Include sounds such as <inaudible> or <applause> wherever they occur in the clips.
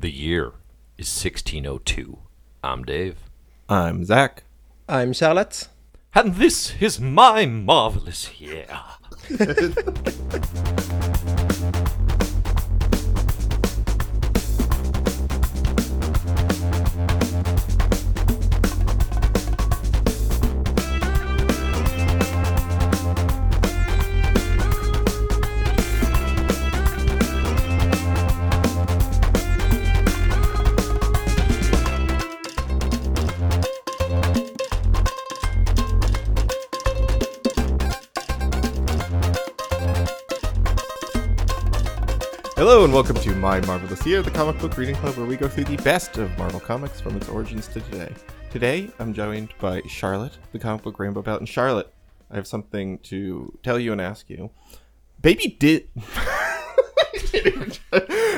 The year is 1602. I'm Dave. I'm Zach. I'm Charlotte. And this is my marvelous year. <laughs> My Marvelous Year, the comic book reading club where we go through the best of Marvel Comics from its origins to today. Today, I'm joined by Charlotte, the comic book rainbow belt. And Charlotte, I have something to tell you and ask you. Baby did. <laughs> Did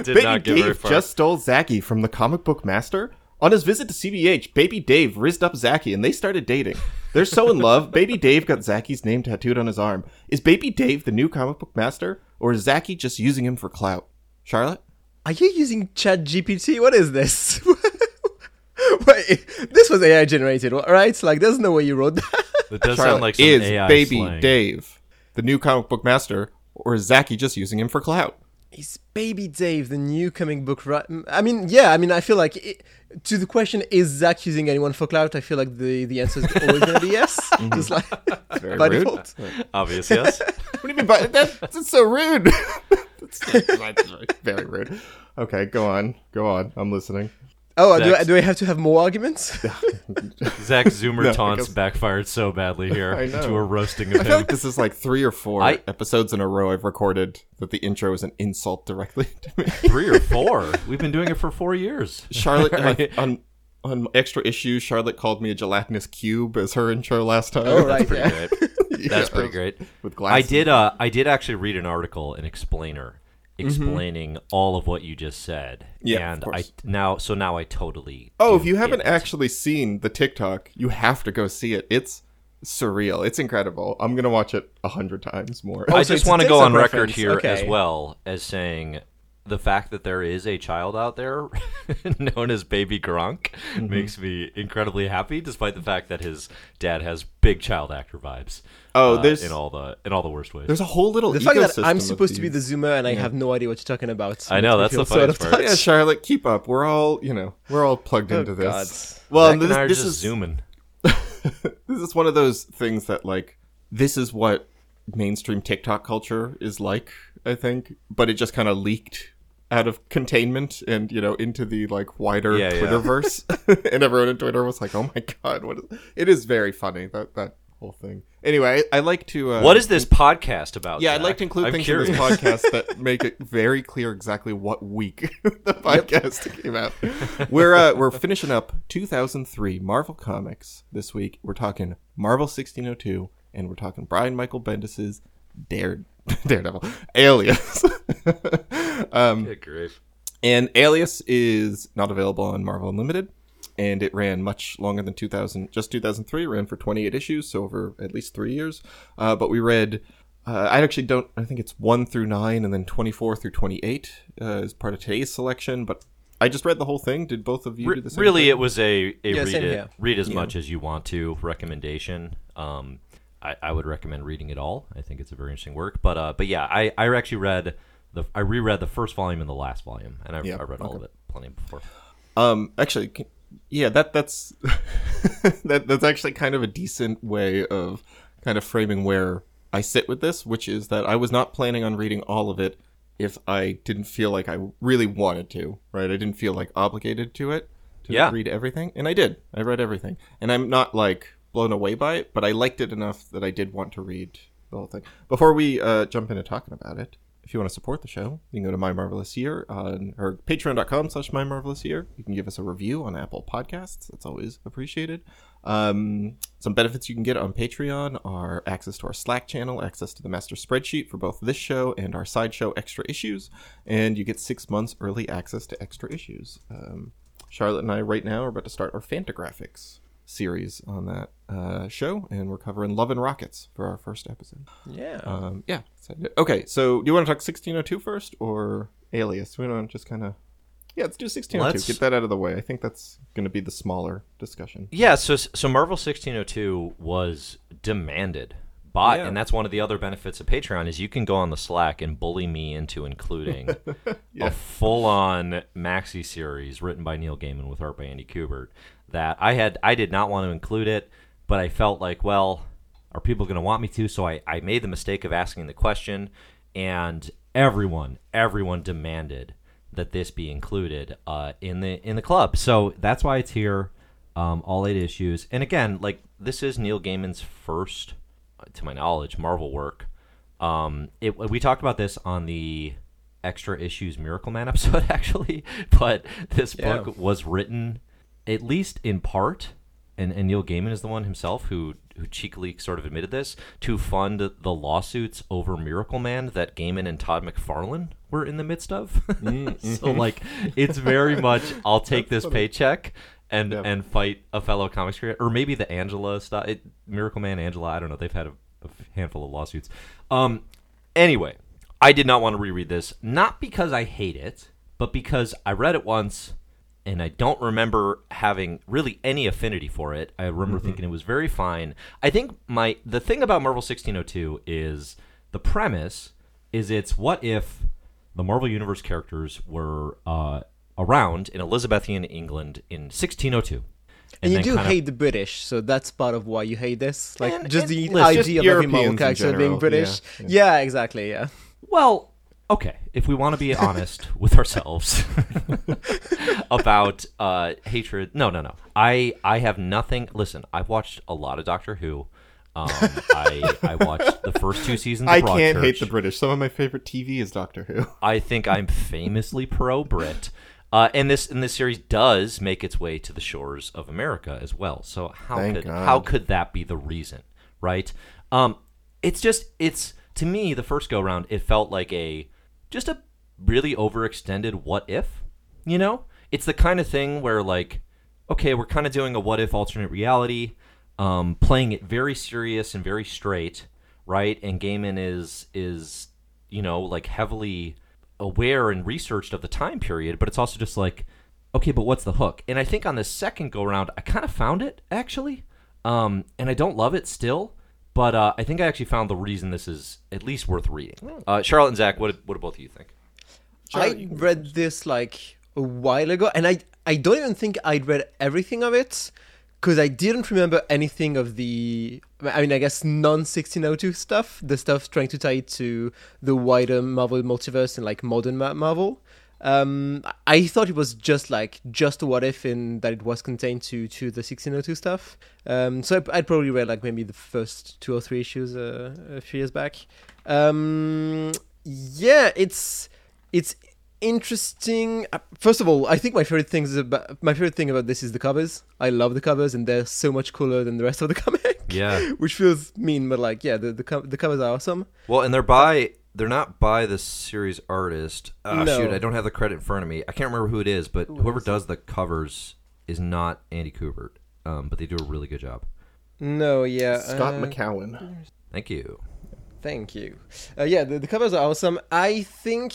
Baby not get very Dave just stole Zaki from the comic book master. On his visit to CBH, Baby Dave rizzed up Zaki and they started dating. They're so in love, <laughs> Baby Dave got Zaki's name tattooed on his arm. Is Baby Dave the new comic book master, or is Zaki just using him for clout? Charlotte? Are you using Chat GPT? What is this? <laughs> Wait, this was AI generated, right? Like, there's no way you wrote that. It does Charlotte, sound like some is AI Baby slang. Dave the new comic book master, or is Zaki just using him for clout? Is Baby Dave the new comic book? Right? I mean, yeah. I mean, I feel like it, to the question, is Zach using anyone for clout? I feel like the the answer is always gonna be yes. <laughs> Mm-hmm. Just like Very by rude. default. Obvious, yes. <laughs> What do you mean by that? That's so rude. That's, that's <laughs> very rude. Okay, go on. Go on. I'm listening. Oh, do I, do I have to have more arguments? <laughs> <laughs> Zach Zoomer No, taunts guess- backfired so badly here I know. to a roasting I of feel him. like this is like three or four I- episodes in a row I've recorded that the intro is an insult directly to me. Three or four. We've been doing it for four years. Charlotte uh, on on extra issues, Charlotte called me a gelatinous cube as her intro last time. Oh, right. Pretty Yeah. great. <laughs> That's pretty great. With I did. Uh, I did actually read an article, an explainer, explaining all of what you just said. Mm-hmm. Yeah, of and I now, so now I totally. Oh, if you haven't it. actually seen the TikTok, you have to go see it. It's surreal. It's incredible. I'm gonna watch it a hundred times more. Oh, I so just want to go TikTok on record reference. here as well as saying the fact that there is a child out there <laughs> known as Baby Gronk Mm-hmm. makes me incredibly happy, despite the fact that his dad has big child actor vibes. Oh, uh, there's- in all the in all the worst ways. There's a whole little The fact that I'm of supposed to be the these. zoomer and I have no idea what you're talking about. I know, that's feel the sort funniest of part. Yeah. Charlotte, keep up. We're all, you know, we're all plugged Oh, into this. God. Well, Zach this, and I are this just is zooming. <laughs> this is one of those things that like this is what mainstream TikTok culture is like, I think, but it just kind of leaked out of containment and you know into the like wider Yeah, yeah. Twitterverse, <laughs> <laughs> and everyone on Twitter was like, "Oh my god, what is?" It is very funny that that whole thing. Anyway, I, I like to. Uh, What is this podcast about? Yeah, I'd like to include I'm things curious. in this podcast that <laughs> make it very clear exactly what week the podcast came out. We're uh, we're finishing up 2003 Marvel Comics this week. We're talking Marvel 1602, and we're talking Brian Michael Bendis's Dare <laughs> Daredevil Alias. <laughs> um, Good grief. and Alias is not available on Marvel Unlimited, and it ran much longer than 2000, just 2003. Ran for 28 issues, so over at least three years. Uh, but we read, uh, I actually don't, I think it's 1 through 9, and then 24 through 28 uh, as part of today's selection. But I just read the whole thing. Did both of you Re- do the same really, thing? it was a, a Yeah, read it read as much as you want to recommendation. Um, I, I would recommend reading it all. I think it's a very interesting work. But uh, but yeah, I, I actually read the I reread the first volume and the last volume, and I, Yeah, I read all of it plenty before. Um, actually, can- yeah, that that's <laughs> that that's actually kind of a decent way of kind of framing where I sit with this, which is that I was not planning on reading all of it if I didn't feel like I really wanted to, right? I didn't feel like obligated to it to Yeah. read everything, and I did. I read everything, and I'm not like blown away by it, but I liked it enough that I did want to read the whole thing. Before we uh, jump into talking about it, if you want to support the show, you can go to My Marvelous Year on or patreon.com slash My Marvelous Year. You can give us a review on Apple Podcasts. That's always appreciated. Um, some benefits you can get on Patreon are access to our Slack channel, access to the master spreadsheet for both this show and our sideshow extra issues, and you get six months early access to extra issues. Um, Charlotte and I right now are about to start our Fantagraphics series on that uh, show, and we're covering Love and Rockets for our first episode. Yeah. Um, yeah. Okay, so do you want to talk 1602 first or Alias? We don't just kind of Yeah, let's do 1602. Let's- Get that out of the way. I think that's going to be the smaller discussion. Yeah, so so Marvel 1602 was demanded by Yeah. and that's one of the other benefits of Patreon is you can go on the Slack and bully me into including <laughs> Yeah. a full-on maxi series written by Neil Gaiman with art by Andy Kubert that I had I did not want to include it, but I felt like, well, are people going to want me to? So I I made the mistake of asking the question and everyone everyone demanded that this be included uh, in the in the club. So that's why it's here, um, all eight issues. And again, like this is Neil Gaiman's first, uh, to my knowledge, Marvel work. Um, it, we talked about this on the extra issues Miracle Man <laughs> episode, actually. But this Yeah. book was written, at least in part, and, and Neil Gaiman is the one himself who who cheekily sort of admitted this to fund the lawsuits over Miracle Man that Gaiman and Todd McFarlane were in the midst of. <laughs> so like, it's very much I'll take this paycheck. And, Yeah. and fight a fellow comics creator, or maybe the Angela stuff. It, Miracle Man, Angela. I don't know. They've had a, a handful of lawsuits. Um, Anyway, I did not want to reread this, not because I hate it, but because I read it once and I don't remember having really any affinity for it. I remember thinking it was very fine. I think my the thing about Marvel 1602 is the premise is it's what if the Marvel Universe characters were uh, around in Elizabethan England in 1602. And, you do kinda- hate the British, so that's part of why you hate this. Like And- just and the idea of every Marvel in character being general, British. yeah, Yeah, exactly. Yeah. Well, okay. If we want to be <laughs> honest with ourselves <laughs> about uh, hatred, no, no, no. I I have nothing. Listen, I've watched a lot of Doctor Who. Um, <laughs> I I watched the first two seasons. Of I can't Broadchurch. hate the British. Some of my favorite TV is Doctor Who. I think I'm famously pro Brit. Uh, and this and this series does make its way to the shores of America as well. So how Thank could God. how could that be the reason, right? Um, it's just it's to me the first go round. It felt like a just a really overextended what if, you know? It's the kind of thing where like, okay, we're kind of doing a what if alternate reality, um, playing it very serious and very straight, right? And Gaiman is is you know like heavily aware and researched of the time period, but it's also just like, okay, but what's the hook? And I think on the second go round, I kind of found it actually, um, and I don't love it still, but uh, I think I actually found the reason this is at least worth reading. Uh, Charlotte and Zach, what what do both of you think? Charlotte, I you read this like a while ago, and I I don't even think I'd read everything of it because I didn't remember anything of the. I mean, I guess non 1602 stuff, the stuff trying to tie it to the wider Marvel multiverse and like modern Ma- Marvel. Um, I thought it was just like just a what if in that it was contained to to the 1602 stuff. Um, so I, I'd probably read like maybe the first two or three issues uh, a few years back. Um, yeah, it's it's interesting. Uh, First of all, I think my favorite things about my favorite thing about this is the covers. I love the covers, and they're so much cooler than the rest of the <laughs> comic. Yeah. which feels mean, but like, yeah, the the, the covers are awesome. Well, and they're by they're not by the series artist. Uh, No. Shoot, I don't have the credit in front of me. I can't remember who it is, but whoever does the covers is not Andy Kubert. Um, but they do a really good job. No, yeah, Scott uh, McKowen. Thank you. Thank you. Uh, yeah, the, the covers are awesome. I think,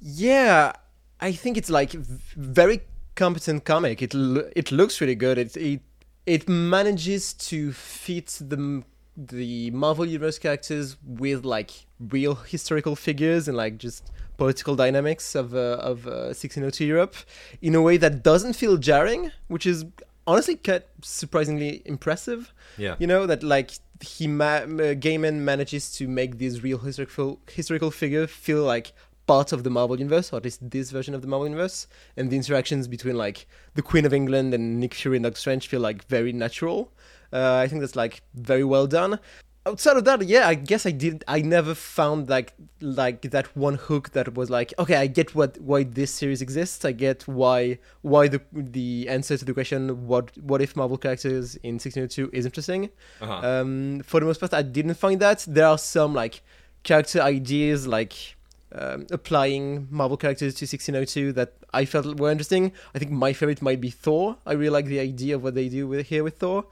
yeah, I think it's like v- very competent comic. It lo- it looks really good. It it it manages to fit the m- the Marvel Universe characters with like real historical figures and like just political dynamics of uh, of uh, 1602 Europe in a way that doesn't feel jarring, which is honestly quite surprisingly impressive Yeah. you know that like he ma- uh, Gaiman manages to make this real historical historical figure feel like part of the Marvel universe, or at least this version of the Marvel universe, and the interactions between like the Queen of England and Nick Fury and Doctor Strange feel like very natural. Uh, I think that's like very well done. Outside of that, yeah, I guess I did. I never found like like that one hook that was like, okay, I get what why this series exists. I get why why the the answer to the question what what if Marvel characters in 1602 is interesting. Uh-huh. Um, for the most part, I didn't find that. There are some like character ideas, like um, applying Marvel characters to 1602 that I felt were interesting. I think my favorite might be Thor. I really like the idea of what they do with, here with Thor.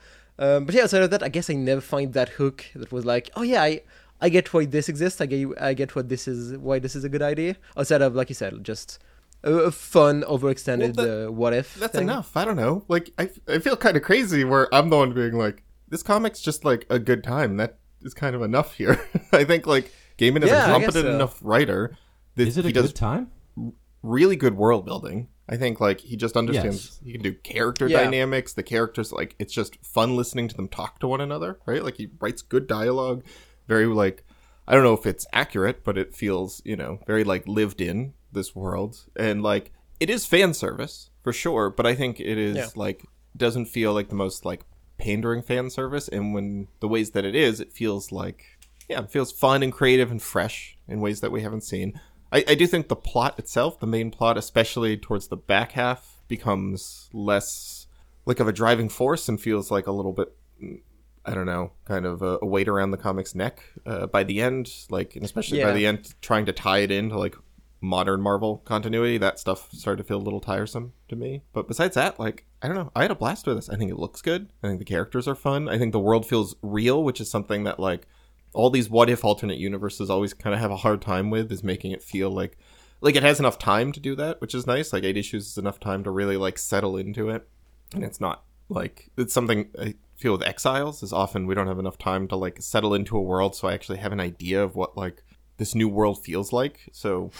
Um, but yeah, outside of that, I guess I never find that hook that was like, oh yeah, I I get why this exists. I get I get what this is why this is a good idea. Outside of like you said, just a, a fun, overextended Well, that- uh, what if. That's thing. enough. I don't know. Like I, I feel kind of crazy where I'm the one being like, this comic's just like a good time. That is kind of enough here. <laughs> I think like Gaiman is Yeah, I a guess competent so. enough writer. That Is it a he good does time? really good world building. I think like he just understands he can do character Yeah. dynamics. The characters like it's just fun listening to them talk to one another, right? Like he writes good dialogue, very like I don't know if it's accurate, but it feels, you know, very like lived in this world. And like it is fan service for sure, but I think it is Yeah. like doesn't feel like the most like pandering fan service and when the ways that it is, it feels like yeah, it feels fun and creative and fresh in ways that we haven't seen. I, I do think the plot itself, the main plot, especially towards the back half, becomes less like of a driving force and feels like a little bit, mm, I don't know, kind of a, a weight around the comic's neck uh, by the end. Like, and especially by the end, trying to tie it into like modern Marvel continuity, that stuff started to feel a little tiresome to me. But besides that, like, I don't know, I had a blast with this. I think it looks good. I think the characters are fun. I think the world feels real, which is something that like all these what if alternate universes always kind of have a hard time with is making it feel like like it has enough time to do that which is nice. Like eight issues is enough time to really like settle into it. And it's not like it's something i feel with exiles is often we don't have enough time to like settle into a world so i actually have an idea of what like this new world feels like. So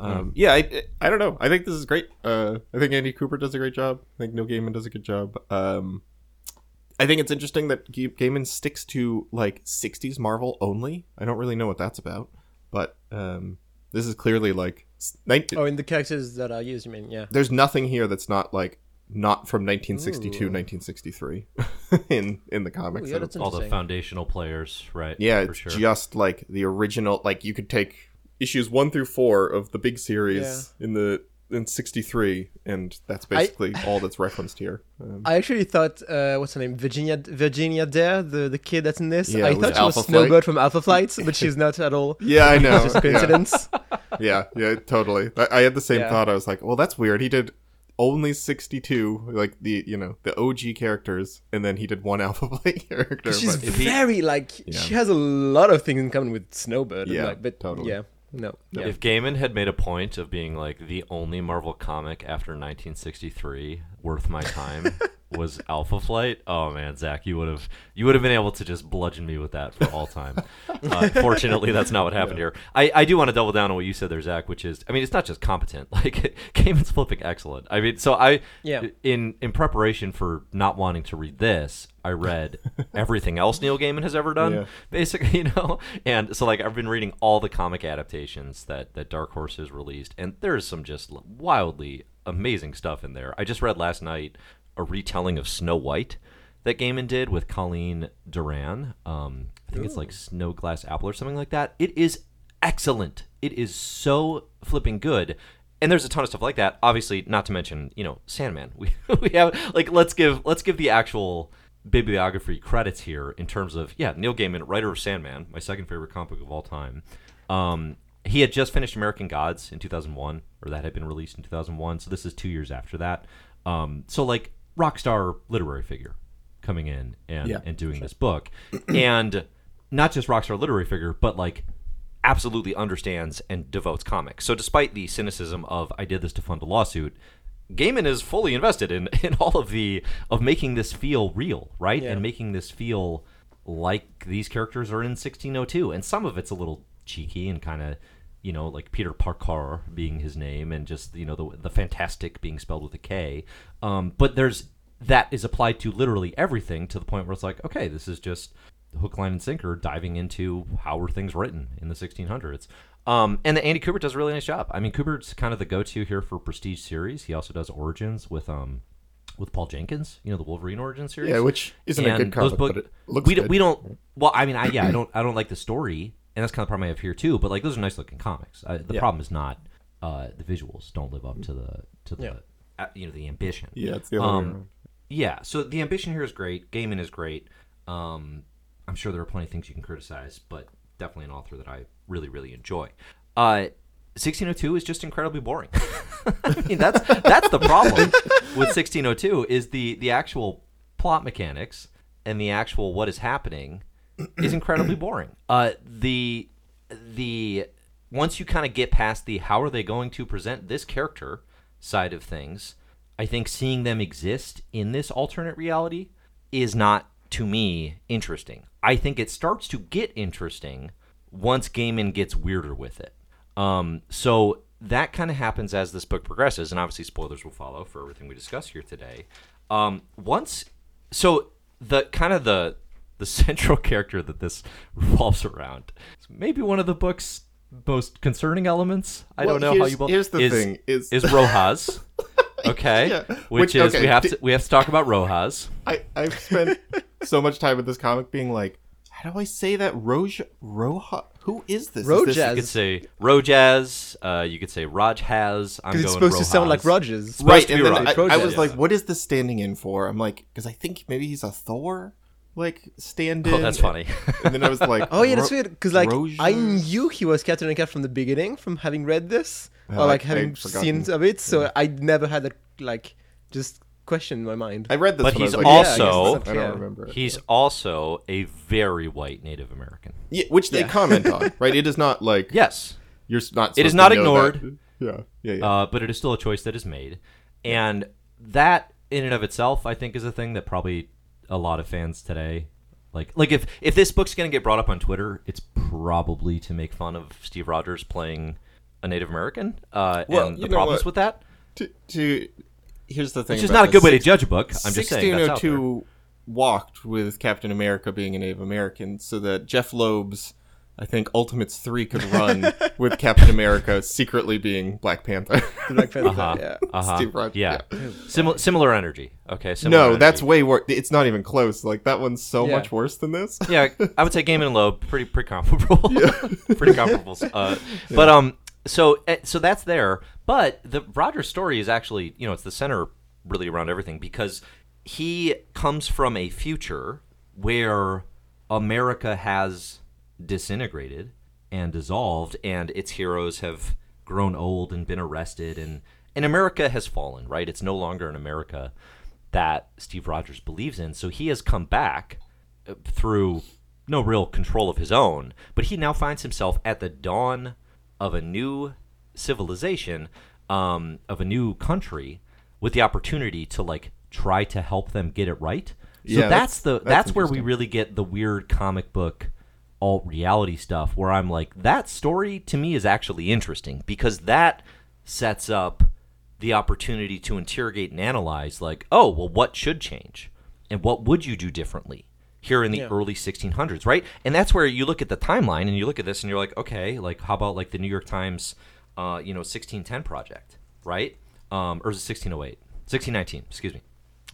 um, yeah I, I don't know. I think this is great. Uh, i think andy kubert does a great job. I think neil gaiman does a good job. Um, I think it's interesting that Ga- Gaiman sticks to like 60s Marvel only. I don't really know what that's about, but um, this is clearly like s- nine- Oh, in the characters that are used, you mean? Yeah. there's nothing here that's not like not from 1962 Ooh. 1963 <laughs> in in the comics. Ooh, yeah, I don't- that's All the foundational players, right? yeah, for it's sure. just like the original like you could take issues 1 through 4 of the big series in the in 63 and that's basically all that's referenced here. Um, I actually thought, uh, what's her name? Virginia Virginia Dare, the, the kid that's in this. Yeah, I thought she was Flight. Snowbird from Alpha Flight, but she's not at all. <laughs> yeah, I know. Just coincidence. <laughs> Yeah, yeah, totally. I, I had the same Yeah. thought. I was like, well, that's weird. He did only 62, like the, you know, the OG characters, and then he did one <laughs> Alpha Flight character. she's but- if he- very like Yeah. she has a lot of things in common with Snowbird. Yeah, like, but totally. Yeah, no. Yeah. If Gaiman had made a point of being like the only Marvel comic after 1963 worth my time <laughs> was Alpha Flight, oh man, Zach, you would have you would have been able to just bludgeon me with that for all time. <laughs> uh, fortunately, that's not what happened here. I, I do want to double down on what you said there, Zach, which is I mean it's not just competent, <laughs> like Gaiman's flipping excellent. I mean, so I Yeah. in in preparation for not wanting to read this, I read <laughs> everything else Neil Gaiman has ever done, Yeah. basically, you know. And so like I've been reading all the comic adaptations that that Dark Horse has released, and there's some just wildly amazing stuff in there. I just read last night a retelling of Snow White that Gaiman did with Colleen Doran. Um, I think it's like Snow Glass Apple or something like that. It is excellent. It is so flipping good. And there's a ton of stuff like that. Obviously, not to mention, you know, Sandman. <laughs> We we have like let's give let's give the actual bibliography credits here in terms of yeah, Neil Gaiman, writer of Sandman, my second favorite comic book of all time. Um, he had just finished American Gods in 2001, or that had been released in 2001. So this is two years after that. Um, so like rock star literary figure coming in and Yeah, and doing this book, <clears throat> and not just rock star literary figure, but like absolutely understands and devotes comics. So despite the cynicism of I did this to fund a lawsuit, Gaiman is fully invested in <laughs> in all of the of making this feel real, right? Yeah. And making this feel like these characters are in 1602 and some of it's a little cheeky and kind of you know like Peter Parker being his name and just you know the the fantastic being spelled with a K um, but there's that is applied to literally everything to the point where it's like okay this is just hook line and sinker diving into how were things written in the 1600s um, and the Andy Kubert does a really nice job I mean Kubert's kind of the go-to here for prestige series he also does origins with um with Paul Jenkins you know the Wolverine origin series yeah, which isn't a and good those comic, book- but it looks we good. we don't. Well, I mean, I yeah, I don't I don't like the story, and that's kind of the problem I have here too. But like, those are nice looking comics. I, the Yeah. problem is not uh, the visuals don't live up to the to the Yeah. uh, you know the ambition. Yeah, it's the other Um, around. Yeah, so the ambition here is great. Gaiman is great. Um, I'm sure there are plenty of things you can criticize, but definitely an author that I really, really enjoy. Uh, 1602 is just incredibly boring. <laughs> I mean, that's that's the problem with 1602 is the the actual plot mechanics and the actual what is happening is incredibly boring. Uh, the the once you kind of get past the how are they going to present this character side of things, I think seeing them exist in this alternate reality is not to me interesting. I think it starts to get interesting once Gaiman gets weirder with it. Um, so that kind of happens as this book progresses, and obviously spoilers will follow for everything we discuss here today. Um, once, so the kind of the the <laughs> central character that this revolves around, is maybe one of the book's most concerning elements. I Well, don't know how you. will- here's the is, thing, is- is Rojas. <laughs> Okay, Yeah. which, Which- is okay, we have to we have to talk about Rojas. I I've spent so much time with this comic being like, how do I say that? Roj Roja? Who is this? Is Rojas. this- You could say Rojas. Uh, you could say Rajhaz. I'm Because going it's supposed to sound like Rojas. Rogers. right, and then I, I was Rojas. like, what is this standing in for? I'm like, because I think maybe he's a Thor, like stand-in. Oh, that's funny. <laughs> And then I was like, Oh yeah, that's weird. Because like Rojas? I knew he was Captain America from the beginning, from having read this Oh, or like I- having I'd forgotten. seen of it. So I never had that like just question in my mind. I read this, But he's was like, Yeah, I also- I don't remember. It. He's also a very white Native American. yeah, which they Yeah. comment on, <laughs> right? It is not like Yes, you're not. It is not ignored. that. <laughs> Yeah, yeah, yeah. uh, but it is still a choice that is made, and that in and of itself, I think, is a thing that probably a lot of fans today like. Like if if this book's gonna get brought up on Twitter, it's probably to make fun of Steve Rogers playing a Native American uh, Well, and the problems what? with that. to, to here's the thing. Which is not a good way to judge a book. I'm just saying that's out there. 1602 walked with Captain America being a Native American so that Jeph Loeb's, I think, Ultimates 3 could run <laughs> with Captain America secretly being Black Panther. Black Panther, Uh-huh. yeah. Uh-huh. Steve Rogers, yeah. yeah. Similar similar energy. Okay. Similar no, that's way worse. It's not even close. Like, that one's so Yeah. much worse than this. yeah, I would say Gaiman and Loeb pretty pretty comparable. Yeah. <laughs> pretty comparable. Uh, But um, so eh, so that's there. But the Roger story is actually you know it's the center really around everything because he comes from a future where America has disintegrated and dissolved, and its heroes have grown old and been arrested, and and America has fallen. Right, it's no longer an America that Steve Rogers believes in. So he has come back uh, through no real control of his own, but he now finds himself at the dawn of a new civilization, um, of a new country, with the opportunity to like try to help them get it right. So Yeah, that's, that's- the that's that's, where we really get the weird comic book alt reality stuff where I'm like that story to me is actually interesting because that sets up the opportunity to interrogate and analyze like oh well what should change? And what would you do differently here in the Yeah. early 1600s right? And that's where you look at the timeline and you look at this and you're like okay like how about like the new york times uh, you know 1610 project right? Um, or is it 1608 1619 excuse me.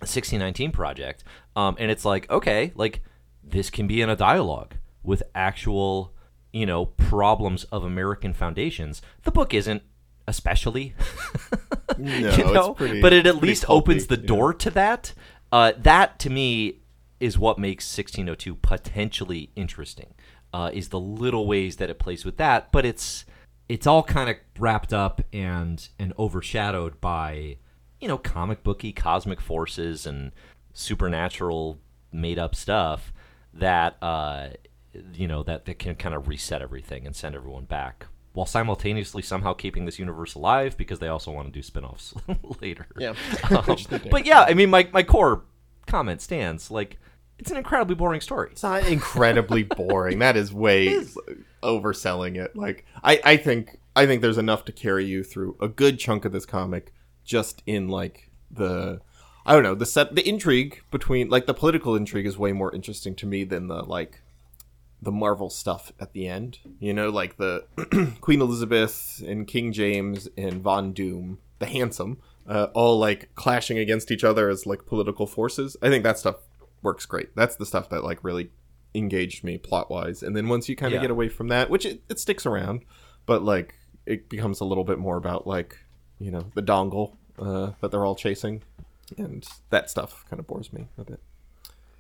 1619 project. Um, and it's like okay like this can be in a dialogue with actual you know problems of american foundations the book isn't especially <laughs> No, you it's know pretty- but it at least pulpy, opens the yeah. door to that uh, that to me is what makes 1602 potentially interesting uh, is the little ways that it plays with that but it's it's all kind of wrapped up and and overshadowed by you know comic booky cosmic forces and supernatural made up stuff that uh you know that, that can kind of reset everything and send everyone back while simultaneously somehow keeping this universe alive because they also want to do spin-offs <laughs> later Yeah. um, <laughs> but yeah i mean my, my core comment stands like it's an incredibly boring story It's not incredibly boring. That is way <laughs> overselling it. Like I, I think I think there's enough to carry you through a good chunk of this comic just in like the I don't know, the set the intrigue between like the political intrigue is way more interesting to me than the like the Marvel stuff at the end. You know, like the <clears throat> Queen Elizabeth and King James and Von Doom, the handsome, uh, all like clashing against each other as like political forces. I think that stuff works great. That's the stuff that like really engaged me plot wise. And then once you kind of Yeah. get away from that, which it, it sticks around, but like it becomes a little bit more about like you know the dongle uh, that they're all chasing, and that stuff kind of bores me a bit.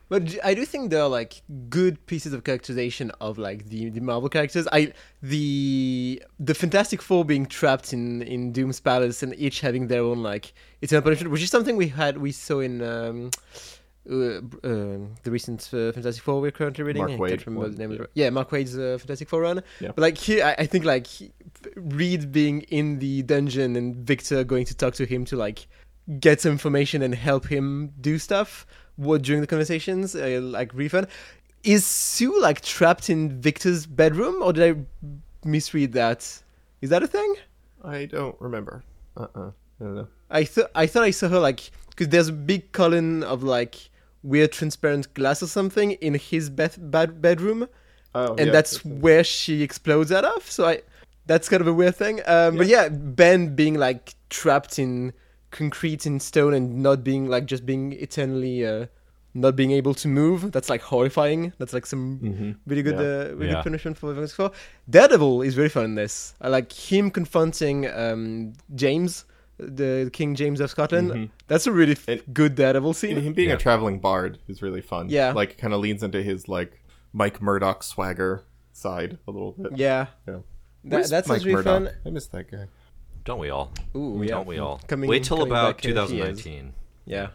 But I do think there are like good pieces of characterization of like the, the Marvel characters. I the the Fantastic Four being trapped in in Doom's palace and each having their own like eternal punishment, which is something we had we saw in um, uh, uh, the recent uh, Fantastic Four we're currently reading. Mark I Waid can't remember one, the name yeah. yeah Mark Waid's uh, Fantastic Four run. Yeah. But like here, I, I think like he- Reed being in the dungeon and Victor going to talk to him to like get some information and help him do stuff. What during the conversations, uh, like refund. Is Sue like trapped in Victor's bedroom, or did I misread that? Is that a thing? I don't remember. Uh uh I don't know. I thought I thought I saw her like because there's a big column of like weird transparent glass or something in his bed, bed bedroom, Oh, and yeah, that's where she explodes out of. So I that's kind of a weird thing. Um, But yeah, Ben being like trapped in concrete in stone and not being like just being eternally uh, not being able to move. That's like horrifying. That's like some Mhm. really good, Yeah. uh, really Yeah. good punishment for Fantastic Four. Daredevil is very fun in this. I like him confronting um, James, the King James of Scotland. Mhm. That's a really f- It- good Daredevil And scene. him being Yeah. a traveling bard is really fun. Yeah. like kind of leans into his like Mike Murdock swagger side a little bit. Yeah, Yeah. that, Where's that sounds Mike really Murdock? fun. I miss that guy. Don't we all? Ooh, yeah. Don't we all? Coming- Wait till about back, uh, he is. 2019. Yeah.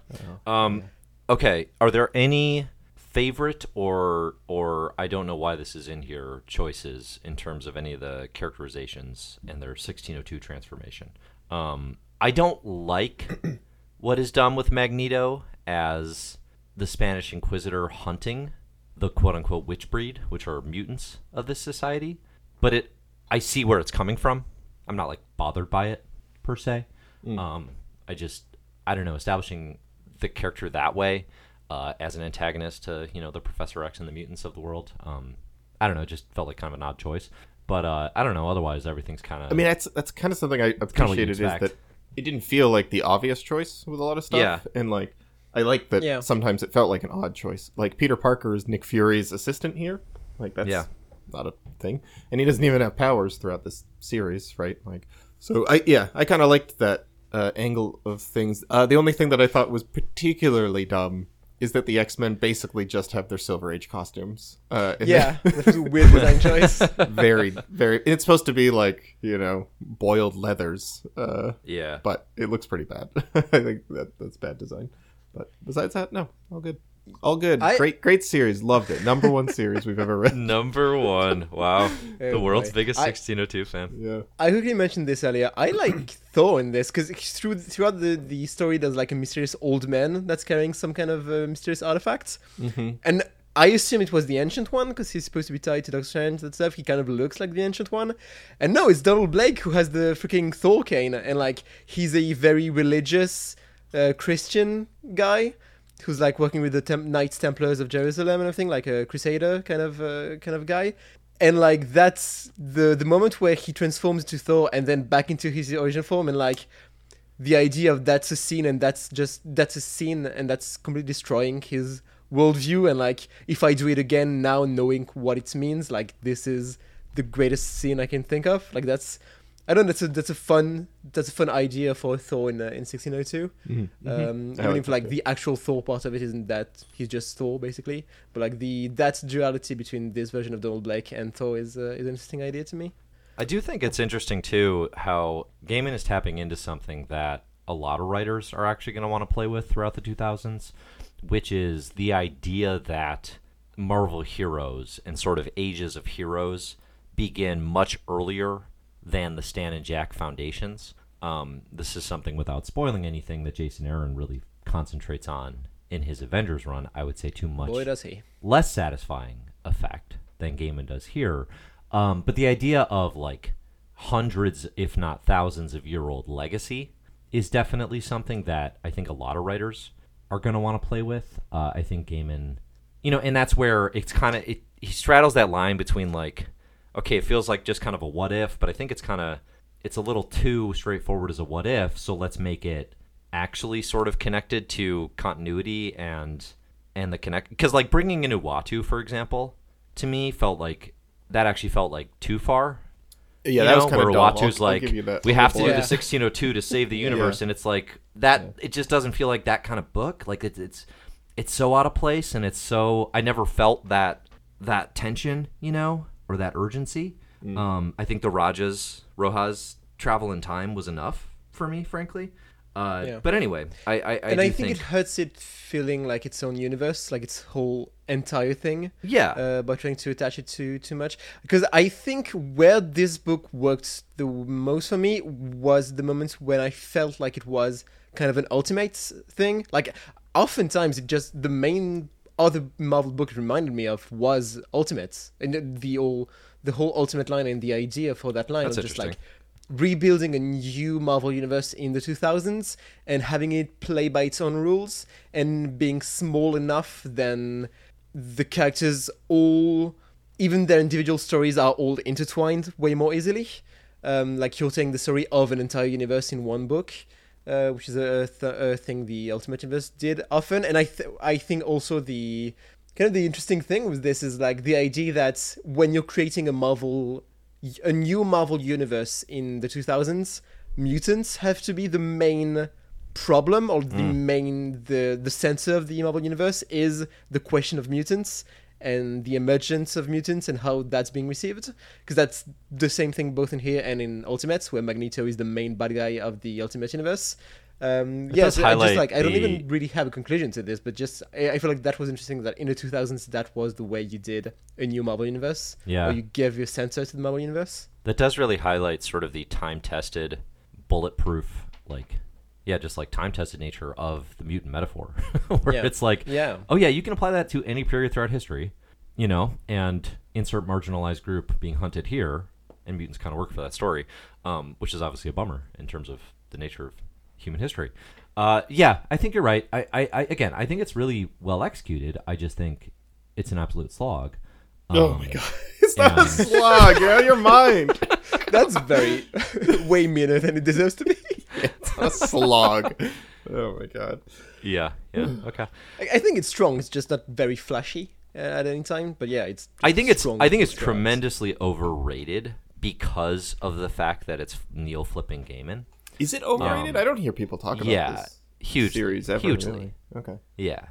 Um, okay. Are there any favorite or or I don't know why this is in here choices in terms of any of the characterizations and their 1602 transformation? Um, I don't like <clears throat> what is done with Magneto as the Spanish Inquisitor hunting the quote unquote witch breed, which are mutants of this society. But it, I see where it's coming from. I'm not like bothered by it per se. Um, I just, I don't know, establishing the character that way uh, as an antagonist to you know the Professor X and the mutants of the world. Um, I don't know, it just felt like kind of an odd choice. But uh, I don't know. Otherwise, everything's kind of. I mean, that's that's kind of something I kinda appreciated is that it didn't feel like the obvious choice with a lot of stuff. Yeah. and like I like that Yeah. sometimes it felt like an odd choice. Like Peter Parker is Nick Fury's assistant here. Like that's Yeah. Not a thing, and he doesn't even have powers throughout this series, right? Like, so I yeah, I kind of liked that uh, angle of things. Uh, the only thing that I thought was particularly dumb is that the X Men basically just have their Silver Age costumes. Uh, Yeah, that's a weird design <laughs> choice. very very it's supposed to be like you know boiled leathers uh yeah. but it looks pretty bad <laughs> i think that that's bad design but besides that no all good all good I- great great series loved it number one series we've ever read <laughs> Number one. Wow. the world's boy. biggest I- 1602 fan. yeah I quickly mentioned this earlier. I like <coughs> Thor in this because through throughout the, the story, there's like a mysterious old man that's carrying some kind of uh, mysterious artifact, mm-hmm. and I assume it was the ancient one because he's supposed to be tied to Doctor Strange and stuff. He kind of looks like the ancient one, and no, it's Donald Blake who has the freaking Thor cane, and like he's a very religious uh, Christian guy who's like working with the Knights Templars of Jerusalem and everything, like a crusader kind of uh, kind of guy. And like that's the the moment where he transforms to Thor and then back into his original form, and like the idea of that's a scene and that's just that's a scene and that's completely destroying his worldview. And like if I do it again now, knowing what it means, like this is the greatest scene I can think of. Like that's I don't know. That's a that's a fun that's a fun idea for Thor in uh, in 1602. Um, even like if like the actual Thor part of it isn't that he's just Thor basically, but like the that duality between this version of Donald Blake and Thor is uh, is an interesting idea to me. I do think it's interesting too how Gaiman is tapping into something that a lot of writers are actually going to want to play with throughout the 2000s, which is the idea that Marvel heroes and sort of ages of heroes begin much earlier than the Stan and Jack foundations. Um, this is something without spoiling anything that Jason Aaron really concentrates on in his Avengers run. I would say too much Boy, does he! less satisfying effect than Gaiman does here. Um, but the idea of like hundreds, if not thousands, of year old legacy is definitely something that I think a lot of writers are going to want to play with. Uh, I think Gaiman, you know, and that's where it's kind of it. He straddles that line between like, okay, it feels like just kind of a what if, but I think it's kind of it's a little too straightforward as a what if. So let's make it actually sort of connected to continuity and and the connect because like bringing in Uatu for example to me felt like that actually felt like too far yeah you that know, was kind where of. Uatu's like give you that. we have to do Yeah. the 1602 to save the <laughs> universe and it's like that it just doesn't feel like that kind of book like it's it's it's so out of place and it's so I never felt that that tension you know or that urgency Mm. um I think the Rajas Rojas travel in time was enough for me frankly Uh, Yeah. But anyway, I I, I and I think, it hurts it feeling like its own universe, like its whole entire thing. yeah uh, by trying to attach it to too much. Because I think where this book worked the most for me was the moments when I felt like it was kind of an ultimate thing. Like oftentimes, it just the main other Marvel book it reminded me of was Ultimates, and the- whole the whole Ultimate line and the idea for that line That's was just like rebuilding a new Marvel universe in the 2000s and having it play by its own rules and being small enough then the characters all even their individual stories are all intertwined way more easily. Um, like you're telling the story of an entire universe in one book uh, which is a, th- a thing the Ultimate Universe did often. And I, th- I think also the kind of the interesting thing with this is like the idea that when you're creating a Marvel a new Marvel universe in the 2000s, mutants have to be the main problem or the main the the center of the Marvel universe is the question of mutants and the emergence of mutants and how that's being received because that's the same thing both in here and in Ultimates where Magneto is the main bad guy of the Ultimate universe. Um, yeah, so I just like I don't the- even really have a conclusion to this, but just I, I feel like that was interesting that in the 2000s that was the way you did a new Marvel universe. Yeah. or you gave your center to the Marvel universe. that does really highlight sort of the time tested, bulletproof, like yeah, just like time tested nature of the mutant metaphor, <laughs> where Yeah. it's like Yeah. oh yeah, you can apply that to any period throughout history, you know, and insert marginalized group being hunted here, and mutants kind of work for that story, um, which is obviously a bummer in terms of the nature of human history. Uh, yeah, I think you're right. I, I, I again, I think it's really well executed. I just think it's an absolute slog. oh Um, my god, <laughs> it's not a slog. You're out of your mind. <laughs> That's very way meaner than it deserves to be. It's <laughs> not a slog. Oh my god. Yeah, yeah, okay. I, I think it's strong. It's just not very flashy uh, at any time. But yeah, it's. I think it's I think it's strong. tremendously overrated because of the fact that it's Neil flipping Gaiman. Is it overrated? I don't hear people talk about yeah, this hugely, series ever. hugely. really. Okay. Yeah,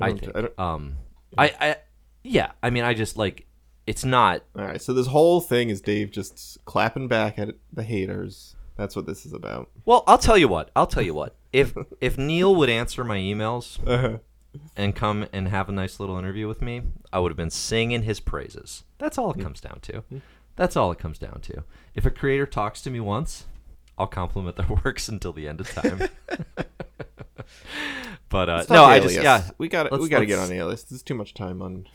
I I, don't- think. I don't- um, I, I, yeah. I mean, I just like it's not. All right. So this whole thing is Dave just clapping back at the haters. That's what this is about. Well, I'll tell you what. I'll tell you what. If <laughs> if Neil would answer my emails Uh-huh. and come and have a nice little interview with me, I would have been singing his praises. That's all it comes down to. That's all it comes down to. If a creator talks to me once, I'll compliment their <laughs> works until the end of time. <laughs> but uh, no, talk I just yeah. We got to we got to get let's- on Alias. There's too much time on.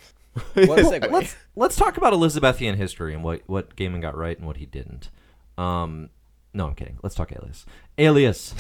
What let's let's talk about Elizabethan history and what what Gaiman got right and what he didn't. Um, no, I'm kidding. Let's talk Alias. Alias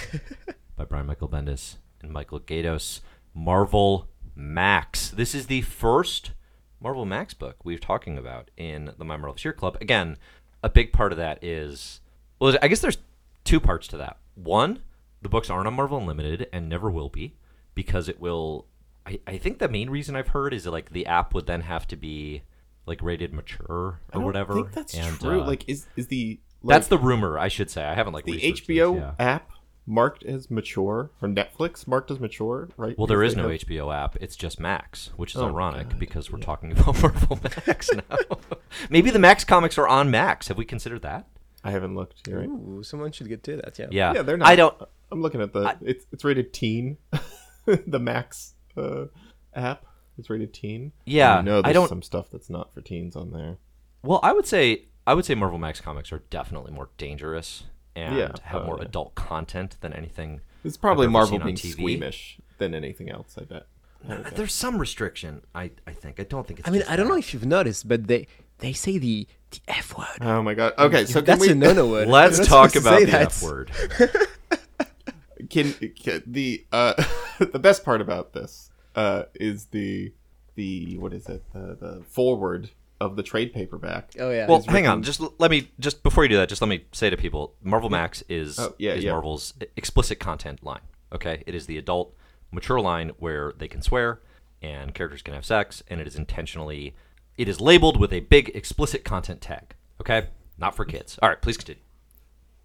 by Brian Michael Bendis and Michael Gaydos. Marvel Max. This is the first Marvel Max book we're talking about in the My Marvelous Year Club. Again, a big part of that is well, I guess there's two parts to that. One, the books aren't on Marvel Unlimited and never will be because it will. I, I think the main reason I've heard is that like the app would then have to be like rated mature I or don't whatever. think that's and, true. uh, like, is is the like, that's the rumor, I should say. I haven't like the HBO this, yeah. app marked as mature or Netflix marked as mature, right? Well, there Because is they no have- HBO app. It's just Max, which is Oh, ironic God. because we're talking <laughs> about Marvel Max now. <laughs> Maybe the Max comics are on Max. Have we considered that? I haven't looked. You're right. Ooh, someone should get to that. Yeah. Yeah. Yeah, they're not. I don't. I'm looking at the. I- it's it's rated teen. <laughs> the Max uh, app is rated teen. Yeah, I know I don't- some stuff that's not for teens on there. Well, I would say I would say Marvel Max comics are definitely more dangerous and Yeah, have more yeah. adult content than anything. It's probably Marvel being TV. squeamish than anything else. I bet. I would. There's some restriction. I I think. I don't think it's. I mean, just I don't that. know if you've noticed, but they they say the the F word. Oh my god. Okay, so can That's we a no-no word. <laughs> Let's talk about the that. F word. <laughs> can, can the uh <laughs> the best part about this uh is the the what is it the the forward of the trade paperback. Oh yeah. Well, hang on. Just let me just before you do that, just let me say to people, Marvel Max is Oh, yeah, is yeah. Marvel's explicit content line. Okay, it is the adult, mature line where they can swear and characters can have sex, and it is intentionally it is labeled with a big explicit content tag. Okay, not for kids. All right, please continue.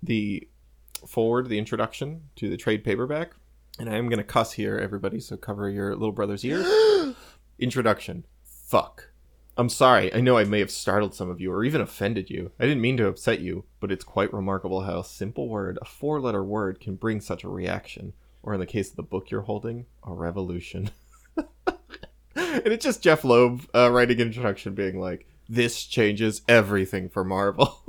the forward, the introduction to the trade paperback, and I am going to cuss here, everybody, so cover your little brother's ears. <gasps> introduction. Fuck. I'm sorry. I know I may have startled some of you or even offended you. I didn't mean to upset you, but it's quite remarkable how a simple word, a four letter word, can bring such a reaction. Or in the case of the book you're holding, a revolution. <laughs> and it's just Jeph Loeb uh, writing an introduction being like, this changes everything for Marvel. <laughs>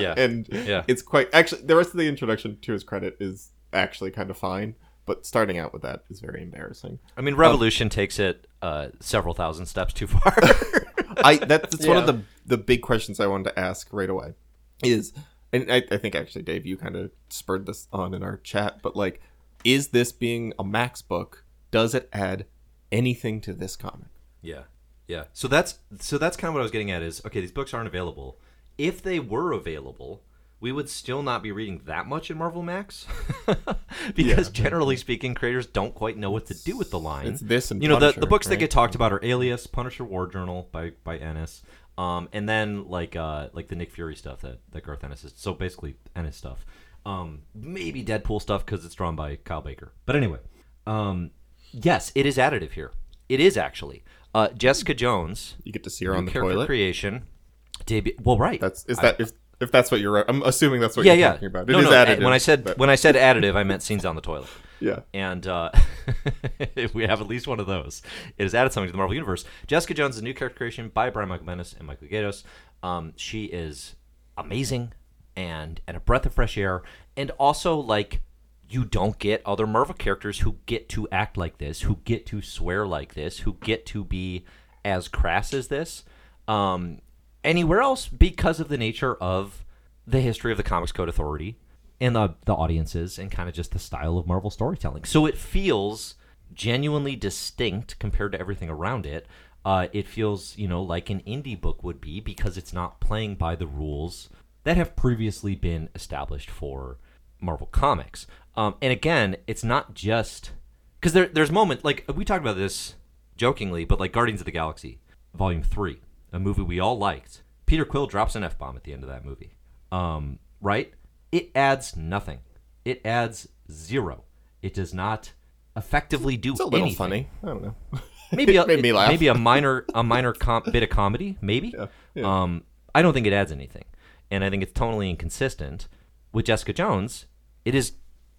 Yeah. and Yeah. it's quite actually the rest of the introduction to his credit is actually kind of fine, but starting out with that is very embarrassing. I mean, Revolution takes it uh, several thousand steps too far. <laughs> I that's one of the the big questions I wanted to ask right away. Is and I, I think actually Dave, you kind of spurred this on in our chat, but like, is this being a Max book? Does it add anything to this comic? Yeah, yeah. So that's so that's kind of what I was getting at. Is okay, these books aren't available. If they were available, we would still not be reading that much in Marvel Max, <laughs> because generally speaking, creators don't quite know what to do with the line. It's this and you know the, Punisher, the books that get talked about are Alias, Punisher War Journal by by Ennis, um, and then like uh like the Nick Fury stuff that that Garth Ennis is. So basically Ennis stuff. Um, maybe Deadpool stuff because it's drawn by Kyle Baker. But anyway, um, yes, it is additive here. It is actually. Uh, Jessica Jones, You get to see her on the toilet. creation, debut. Well, right. That's is I- that if that's what you're I'm assuming that's what yeah, you're yeah. talking about. no, It is no. additive. When I said but- when I said additive, I meant scenes on the toilet. <laughs> yeah. And uh, <laughs> if we have at least one of those, it has added something to the Marvel Universe. Jessica Jones is a new character creation by Brian Michael Bendis and Michael Gaydos. Um, she is amazing and and a breath of fresh air, and also like you don't get other Marvel characters who get to act like this, who get to swear like this, who get to be as crass as this um, anywhere else because of the nature of the history of the Comics Code Authority and the the audiences and kind of just the style of Marvel storytelling. So it feels genuinely distinct compared to everything around it. Uh, it feels, you know, like an indie book would be because it's not playing by the rules that have previously been established for Marvel Comics. Um, and again, it's not just because there, there's moment like we talked about this jokingly, but like Guardians of the Galaxy, Volume Three, a movie we all liked. Peter Quill drops an f bomb at the end of that movie. Um, right? It adds nothing. It adds zero. It does not effectively do It's a little anything. funny. I don't know. <laughs> Maybe a, Made me laugh. maybe a minor a minor com- bit of comedy. Maybe. Yeah, yeah. Um, I don't think it adds anything, and I think it's totally inconsistent. With Jessica Jones, it is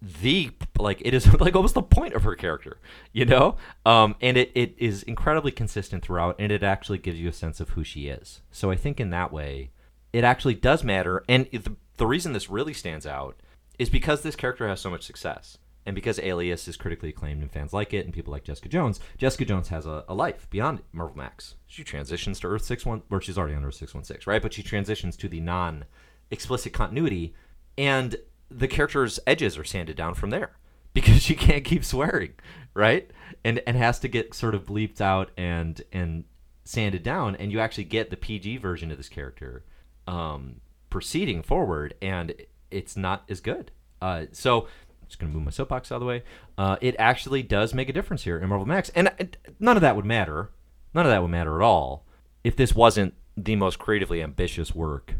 the like it is <laughs> like almost the point of her character, you know. Um, and it, it is incredibly consistent throughout, and it actually gives you a sense of who she is. So I think in that way, it actually does matter. And the, the reason this really stands out is because this character has so much success. And because Alias is critically acclaimed and fans like it, and people like Jessica Jones, Jessica Jones has a, a life beyond Marvel Max. She transitions to Earth 61, or she's already on Earth 616, right? But she transitions to the non explicit continuity, and the character's edges are sanded down from there <laughs> because she can't keep swearing, right? And and has to get sort of bleeped out and and sanded down, and you actually get the PG version of this character um, proceeding forward, and it's not as good. Uh, so I'm just gonna move my soapbox out of the way. Uh, it actually does make a difference here in Marvel Max, and none of that would matter. None of that would matter at all if this wasn't the most creatively ambitious work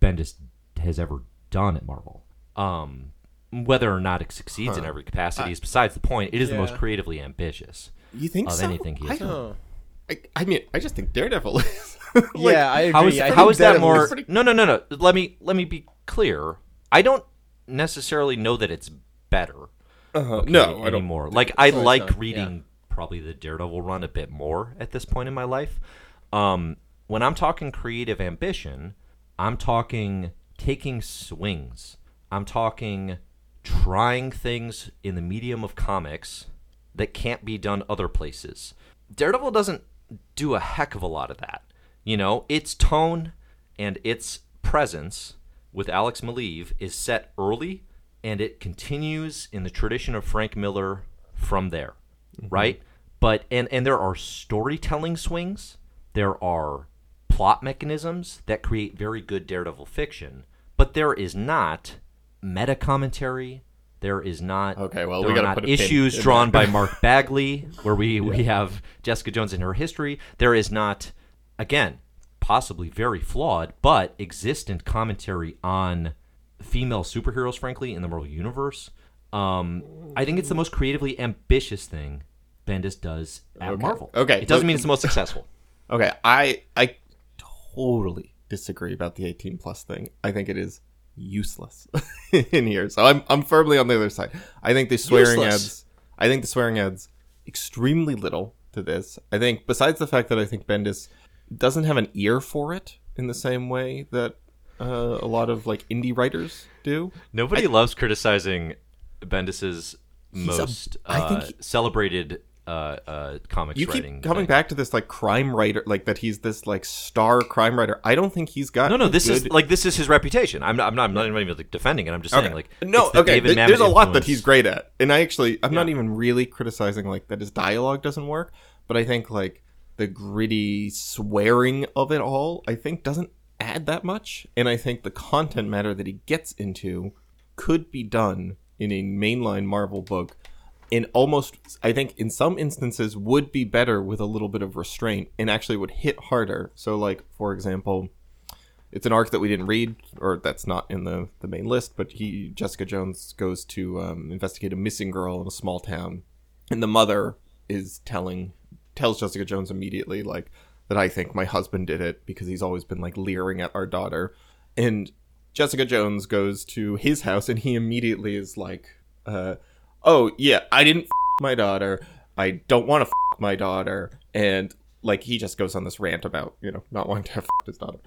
Bendis has ever done at Marvel. Um, whether or not it succeeds in every capacity is besides the point. It is the most creatively ambitious. You think Of so? anything he I, has don't- Oh. I, I mean, I just think Daredevil is. <laughs> Like, yeah, I agree. How is I how think is that more? pretty- No, no, no, no. Let me let me be clear. I don't necessarily know that it's better uh-huh. No, I don't. anymore. Like I like not, reading probably the Daredevil run a bit more at this point in my life. Um, when I'm talking creative ambition, I'm talking taking swings. I'm talking trying things in the medium of comics that can't be done other places. Daredevil doesn't do a heck of a lot of that. You know, its tone and its presence with Alex Maleev is set early and it continues in the tradition of Frank Miller from there. Mm-hmm. Right? But and and there are storytelling swings, there are plot mechanisms that create very good Daredevil fiction, but there is not meta commentary. There is not Okay, well, there we are gotta not put a pin issues drawn by Mark <laughs> Bagley where we we have Jessica Jones in her history. There is not again possibly very flawed but existent commentary on female superheroes frankly in the Marvel universe. Um, I think it's the most creatively ambitious thing Bendis does at Okay. Marvel. Okay, It doesn't mean it's the most successful. Okay, I I totally disagree about the 18 plus thing. I think it is useless <laughs> in here. So I'm I'm firmly on the other side. I think the swearing Useless. adds I think the swearing adds extremely little to this. I think besides the fact that I think Bendis doesn't have an ear for it in the same way that uh, a lot of like indie writers do. Nobody loves criticizing Bendis's a- most I think uh, he- celebrated uh, uh, comics You writing. keep coming thing. back to this like crime writer, like that he's this like star crime writer. I don't think he's got No, no, this is like this is his reputation. I'm not, I'm not, I'm not even like, defending it. I'm just saying like no, the okay. David th- there's a lot that he's great at, and I actually I'm not even really criticizing like that his dialogue doesn't work, but I think like the gritty swearing of it all, I think doesn't add that much, and I think the content matter that he gets into could be done in a mainline Marvel book. And almost, I think, in some instances, would be better with a little bit of restraint, and actually would hit harder. So, like for example, it's an arc that we didn't read, or that's not in the, the main list. But he, Jessica Jones, goes to um, investigate a missing girl in a small town, and the mother is telling tells Jessica Jones immediately like that I think my husband did it because he's always been like leering at our daughter, and Jessica Jones goes to his house, and he immediately is like, uh, "Oh yeah, I didn't my daughter. I don't want to my daughter," and like he just goes on this rant about you know not wanting to have his daughter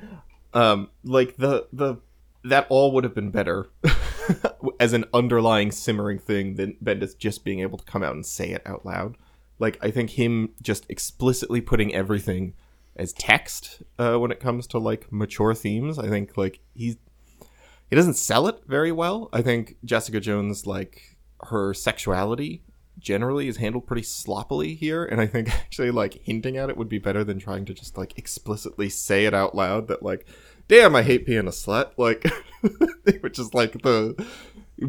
um like the the that all would have been better <laughs> as an underlying simmering thing than Bendis just being able to come out and say it out loud. Like I think him just explicitly putting everything as text uh, when it comes to like mature themes. I think like he's he doesn't sell it very well. I think Jessica Jones like her sexuality generally is handled pretty sloppily here and I think <laughs> actually like hinting at it would be better than trying to just like explicitly say it out loud that like damn I hate being a slut <laughs> like <laughs> which is like the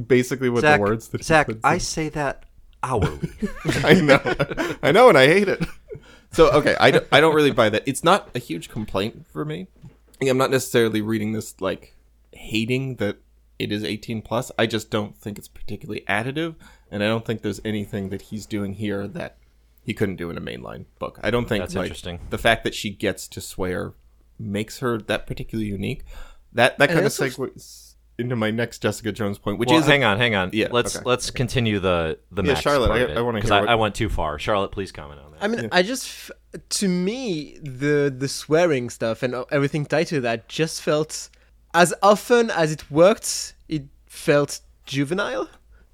basically what Zach, the words that Zach, I say that hourly. I know. I know, and I hate it. So, okay, I don't, I don't really buy that. It's not a huge complaint for me. I'm not necessarily reading this, like, hating that it is 18 plus. I just don't think it's particularly additive, and I don't think there's anything that he's doing here that he couldn't do in a mainline book. I don't think That's like, interesting. the fact that she gets to swear makes her that particularly unique. That that And kind of segues into my next Jessica Jones point, which well, is hang on, hang on. Yeah, let's okay. let's continue the the Yeah, Max Charlotte, part I- I wanna 'cause hear I, what- I went too far. Charlotte, please comment on that. I mean, I just, to me, the the swearing stuff and everything tied to that just felt, as often as it worked, it felt juvenile,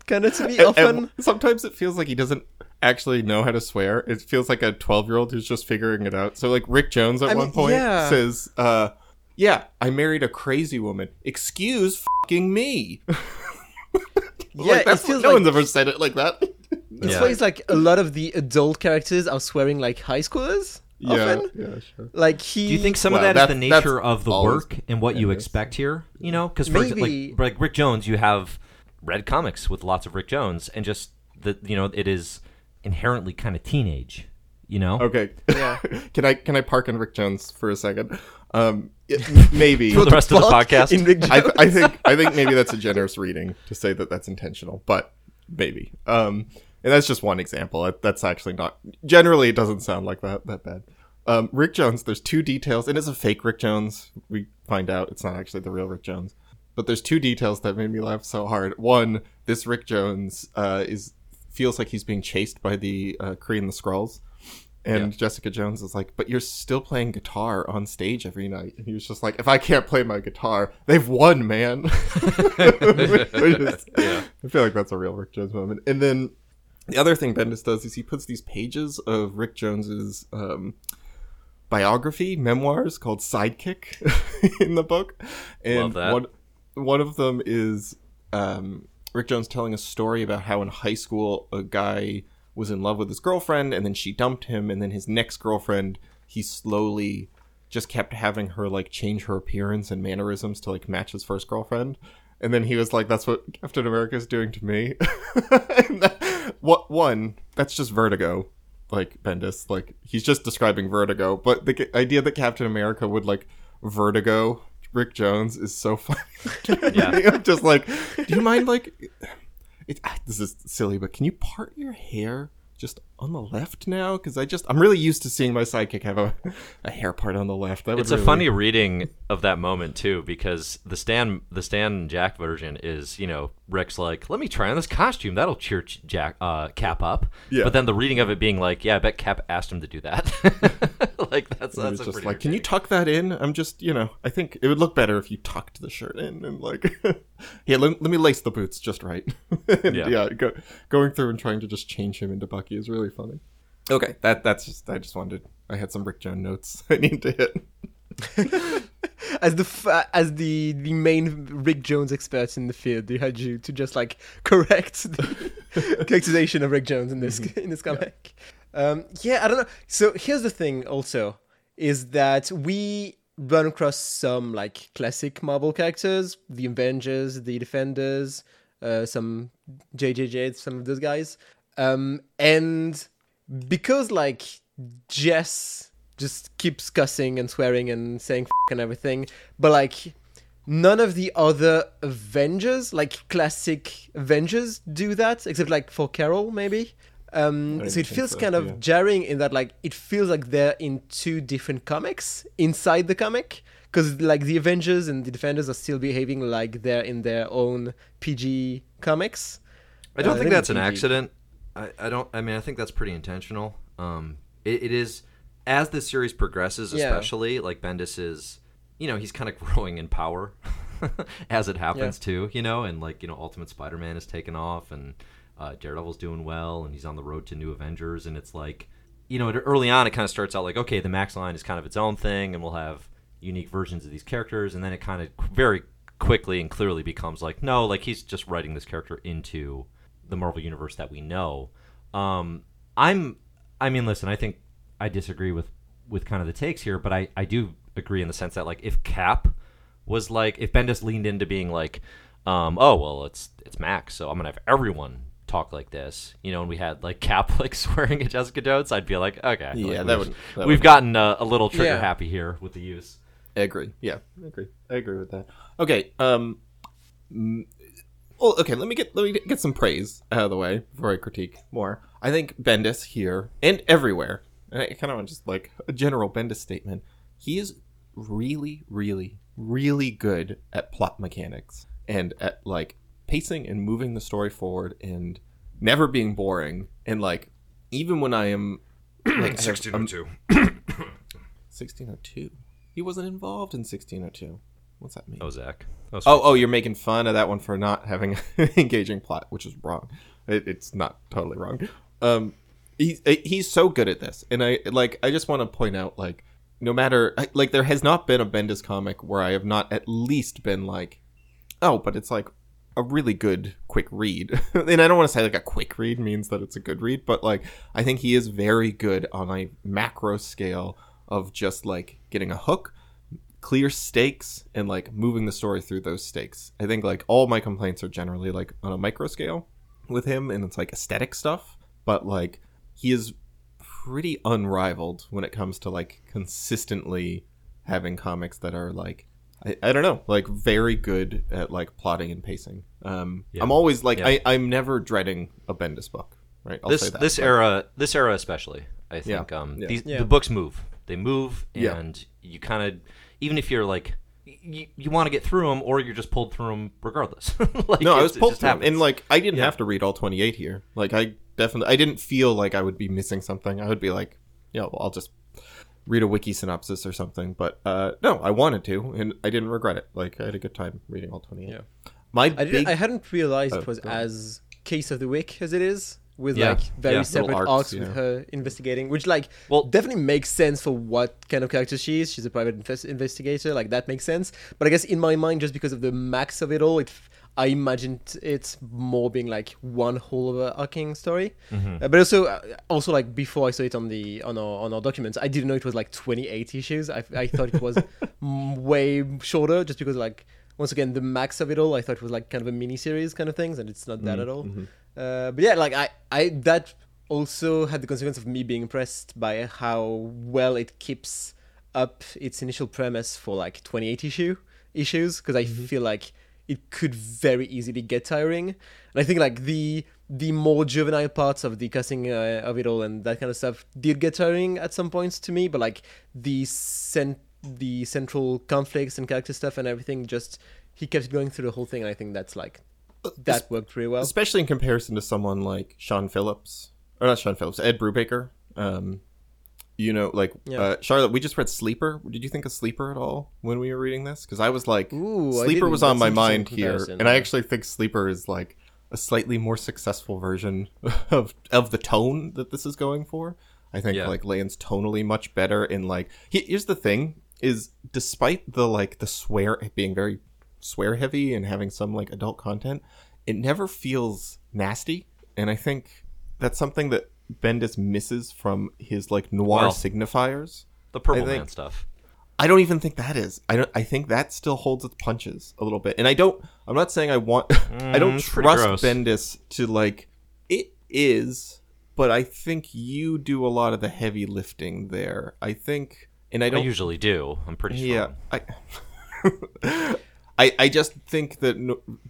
kind of to me. <laughs> And- often, and sometimes it feels like he doesn't actually know how to swear. It feels like a 12 year old who's just figuring it out. So, like, Rick Jones at I one mean, point yeah. says, uh, Yeah, I married a crazy woman. Excuse fucking me. <laughs> yeah, like, it that's feels no like one's ever said it like that. This Yeah. feels like a lot of the adult characters are swearing like high schoolers. Often, yeah, sure. like he. Do you think some Well, of that is the nature of the work and what you Bendis. expect here? You know, because for exa- Maybe- like, like Rick Jones, you have read comics with lots of Rick Jones, and just the you know it is inherently kind of teenage. You know, Okay. Yeah. <laughs> can I can I park on Rick Jones for a second? Um, it- <laughs> maybe For the rest of the podcast? in Rick I, I think I think maybe that's a generous reading to say that that's intentional, but maybe. Um, and that's just one example. That's actually not. Generally, it doesn't sound like that that bad. Um, Rick Jones. There's two details, and it's a fake Rick Jones. We find out it's not actually the real Rick Jones. But there's two details that made me laugh so hard. One, this Rick Jones uh, is feels like he's being chased by the uh, Kree and the Skrulls. And Yeah. Jessica Jones is like, but you're still playing guitar on stage every night. And he was just like, if I can't play my guitar, they've won, man. <laughs> <laughs> Is- I feel like that's a real Rick Jones moment. And then the other thing Bendis does is he puts these pages of Rick Jones's um, biography, memoirs called Sidekick <laughs> in the book. And Love that. One, one of them is um, Rick Jones telling a story about how in high school a guy was in love with his girlfriend and then she dumped him and then his next girlfriend he slowly just kept having her like change her appearance and mannerisms to like match his first girlfriend and then he was like that's what captain america is doing to me. <laughs> That- what one that's just vertigo like bendis. Like he's just describing vertigo. But the g- idea that captain america would like vertigo rick jones is so <laughs> funny. Yeah. <laughs> i'm just like do you mind like it, ah, this is silly but can you part your hair just on the left now because I just I'm really used to seeing my sidekick have a, a hair part on the left. That It's a really- funny reading of that moment too, because the Stan the Stan Jack version is, you know, Rick's like, "Let me try on this costume. That'll cheer Jack uh, Cap up." Yeah. But then the reading of it being like, "Yeah, I bet Cap asked him to do that." <laughs> <laughs> like that's that's a just pretty like, can you tuck that in? I'm just, you know, I think it would look better if you tucked the shirt in and like, <laughs> yeah, let, let me lace the boots just right. <laughs> And, Yeah. yeah, go, going through and trying to just change him into Bucky is really funny. Okay, that that's just I just wanted I had some Rick Jones notes I need to hit. as the f- as the the main Rick Jones expert in the field, they had you to just like correct the characterization of Rick Jones in this mm-hmm. in this comic. Um, yeah, I don't know. So here's the thing, also, is that we run across some like classic Marvel characters, the Avengers, the Defenders, uh, some JJJ, some of those guys, um, and because like Jess just keeps cussing and swearing and saying and everything, but like none of the other Avengers, like classic Avengers, do that except like for Carol maybe. Um, so it feels so, kind of yeah. jarring in that like it feels like they're in two different comics inside the comic because like the Avengers and the Defenders are still behaving like they're in their own PG comics. I don't Uh, think that's an PG. accident. I, I don't. I mean, I think that's pretty intentional. Um, it, it is as the series progresses, Yeah. especially like Bendis is, you know, he's kind of <laughs> growing in power <laughs> as it happens too. You know, and like you know, Ultimate Spider-Man is taken off, and uh, Daredevil's doing well, and he's on the road to New Avengers, and it's like, you know, early on it kind of starts out like, okay, the Max line is kind of its own thing, and we'll have unique versions of these characters, and then it kind of very quickly and clearly becomes like, no, like he's just writing this character into the Marvel universe that we know. Um, I'm, I mean, listen, I think I disagree with with kind of the takes here, but I I do agree in the sense that like if Cap was like if Bendis leaned into being like, um, oh well, it's it's Max, so I'm gonna have everyone talk like this, you know, and we had like <laughs> Catholics <laughs> swearing at Jessica Jones, I'd be like, okay, Yeah, like, that we've- would- that we've would- gotten uh, a little trigger Yeah. happy here with the use. I agree. Yeah, I agree. I agree with that. Okay. Um. Well, okay. Let me get let me get some praise out of the way before I critique more. I think Bendis here and everywhere, and I kind of want just like a general Bendis statement. He is really, really, really good at plot mechanics and at like pacing and moving the story forward and never being boring. And like even when I am <clears throat> like I'm- 1602. <coughs> He wasn't involved in 1602. What's that mean? Oh, Zach. Oh, Oh, oh, you're making fun of that one for not having <laughs> an engaging plot, which is wrong. It, it's not totally wrong. Um, he's he's so good at this, and I like. I just want to point out, like, no matter like, there has not been a Bendis comic where I have not at least been like, oh, but it's like a really good quick read. <laughs> and I don't want to say like a quick read means that it's a good read, but like I think he is very good on a macro scale of just like getting a hook, clear stakes, and like moving the story through those stakes. I think like all my complaints are generally like on a micro scale with him, and it's like aesthetic stuff, but like he is pretty unrivaled when it comes to like consistently having comics that are like I, I don't know like very good at like plotting and pacing um Yeah. i'm always like Yeah. I, i'm never dreading a bendis book right I'll this say that. this But- era this era especially i think um Yeah. these Yeah. the books move they move Yeah. and you kind of even if you're like you, you want to get through them or you're just pulled through them regardless <laughs> like no i it- was it pulled just through 'em, happens. and like i didn't Yeah. have to read all 28 here like i definitely i didn't feel like i would be missing something i would be like yeah well, i'll just read a wiki synopsis or something but uh no i wanted to and i didn't regret it like i had a good time reading all 28 Yeah. my I, big I hadn't realized Oh, it was go as case of the week as it is with Yeah. like very Yeah. separate Little arcs, arcs, with yeah. her investigating which like Well- definitely makes sense for what kind of character she is she's a private invest- investigator like that makes sense but i guess in my mind just because of the max of it all it i imagined it more being like one whole overarching story Mm-hmm. Uh, but also uh, also like before i saw it on the on our on our documents i didn't know it was like 28 issues i, I thought it was <laughs> m- way shorter just because like once again the max of it all i thought it was like kind of a mini series kind of things and it's not that Mm, at all mm-hmm. uh, but yeah like i i that also had the consequence of me being impressed by how well it keeps up its initial premise for like 28 issue issues because i feel like it could very easily get tiring and i think like the the more juvenile parts of the casting uh, of it all and that kind of stuff did get tiring at some points to me, but like the cent- the central conflicts and character stuff and everything just he kept going through the whole thing and I think that's like that worked pretty well. especially in comparison to someone like Sean Phillips or not Sean Phillips, Ed Brubaker. Um, you know, like Yeah. uh, Charlotte, we just read Sleeper. Did you think of Sleeper at all when we were reading this? Because I was like, Ooh, Sleeper was on my mind here, and I actually think Sleeper is like a slightly more successful version <laughs> of of the tone that this is going for. I think Yeah. like lands tonally much better in like he, here's the thing is despite the like the swear being very swear heavy and having some like adult content, it never feels nasty, and I think that's something that Bendis misses from his like noir Well- signifiers. The Purple Man stuff. I don't even think that is. I don't. I think that still holds its punches a little bit. And I don't. I'm not saying I want. <laughs> I don't Mm, trust. Bendis to like. It is, but I think you do a lot of the heavy lifting there. I think, and I I don't. I usually do. I'm pretty sure. yeah. I. <laughs> I I just think that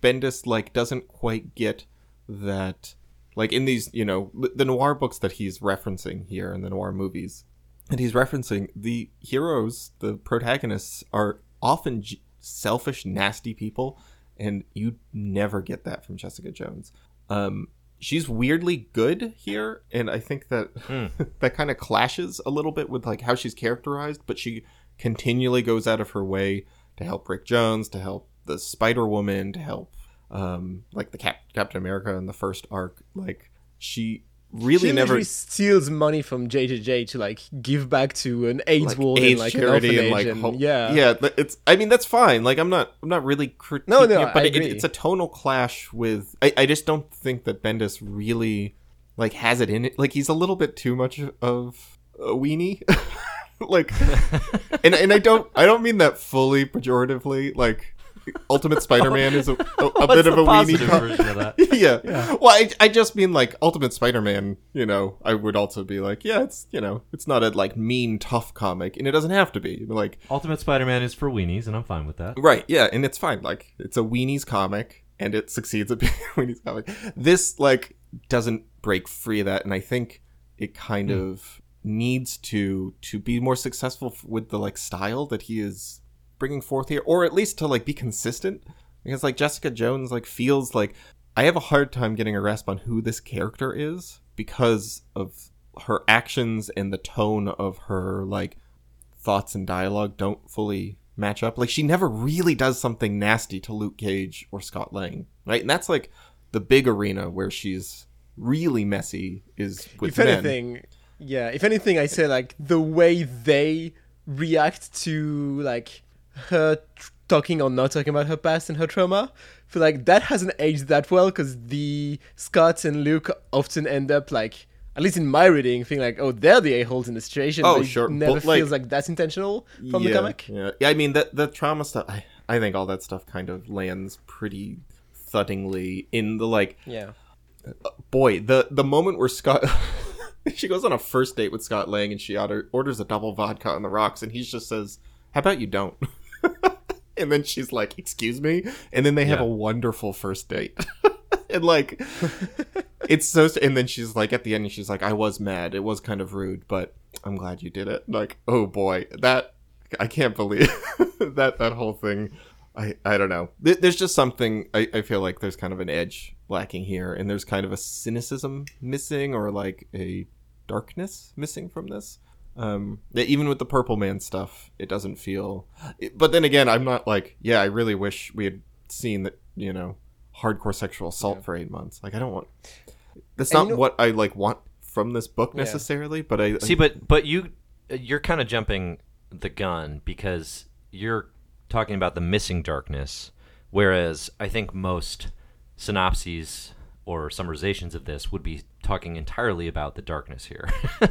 Bendis like doesn't quite get that. Like in these, you know, the noir books that he's referencing here in the noir movies, and he's referencing the heroes, the protagonists are often j- selfish, nasty people, and you never get that from Jessica Jones. Um, she's weirdly good here, and I think that <laughs> that kind of clashes a little bit with like how she's characterized, but she continually goes out of her way to help Rick Jones, to help the Spider Woman, to help um, like the Cap- Captain America in the first arc. Like she really she never steals money from JJJ to like give back to an AIDS like ward AIDS and like an charity orphanage and like and, ho- yeah. yeah it's i mean that's fine. Like i'm not i'm not really critiquing No, no, it, but it, it's a tonal clash with I, I just don't think that bendis really like has it in it. Like he's a little bit too much of a weenie. <laughs> Like <laughs> and and i don't i don't mean that fully pejoratively like ultimate spider-man is a, a, a What's bit of a weenie positive version of that? <laughs> yeah. Well, I, I just mean like Ultimate Spider-Man. You know, I would also be like, yeah, it's you know, it's not a like mean tough comic, and it doesn't have to be like Ultimate Spider-Man is for weenies, and I'm fine with that. right, yeah, and it's fine. Like it's a weenies comic, and it succeeds at being <laughs> a weenies comic. This like doesn't break free of that, and I think it kind hmm. of needs to to be more successful with the like style that he is bringing forth here, or at least to like be consistent. Because like Jessica Jones like feels like I have a hard time getting a grasp on who this character is because of her actions and the tone of her like thoughts and dialogue don't fully match up. Like she never really does something nasty to Luke Cage or Scott Lang, right? And that's like the big arena where she's really messy is with if men. anything yeah if anything i say like the way they react to like her tr- talking or not talking about her past and her trauma I feel like that hasn't aged that well because the scott and luke often end up like at least in my reading feeling like oh they're the a-holes in the situation Oh, sure, never but, like- feels like that's intentional from the comic Yeah, yeah. I mean that the trauma stuff. I, I think all that stuff kind of lands pretty thuddingly in the like. yeah Boy, the the moment where Scott. <laughs> she goes on a first date with Scott Lang and she order, orders a double vodka on the rocks and he just says, "How about you don't?" <laughs> <laughs> and then she's like, "Excuse me," and then they have Yeah. a wonderful first date. <laughs> and like, <laughs> it's so. And then she's like, at the end, she's like, "I was mad. It was kind of rude, but I'm glad you did it." Like, oh boy, that I can't believe that that whole thing. I, I don't know. There's just something I, I feel like there's kind of an edge lacking here, and there's kind of a cynicism missing, or like a darkness missing from this. Um, yeah, even with the Purple Man stuff, it doesn't feel. but then again, I'm not like, yeah, I really wish we had seen that, you know, hardcore sexual assault for eight months. Like, I don't want. That's And not you know- what I like want from this book Yeah. necessarily. But I See, but but you you're kind of jumping the gun because you're talking about the missing darkness, whereas I think most synopses or summarizations of this would be talking entirely about the darkness here. <laughs>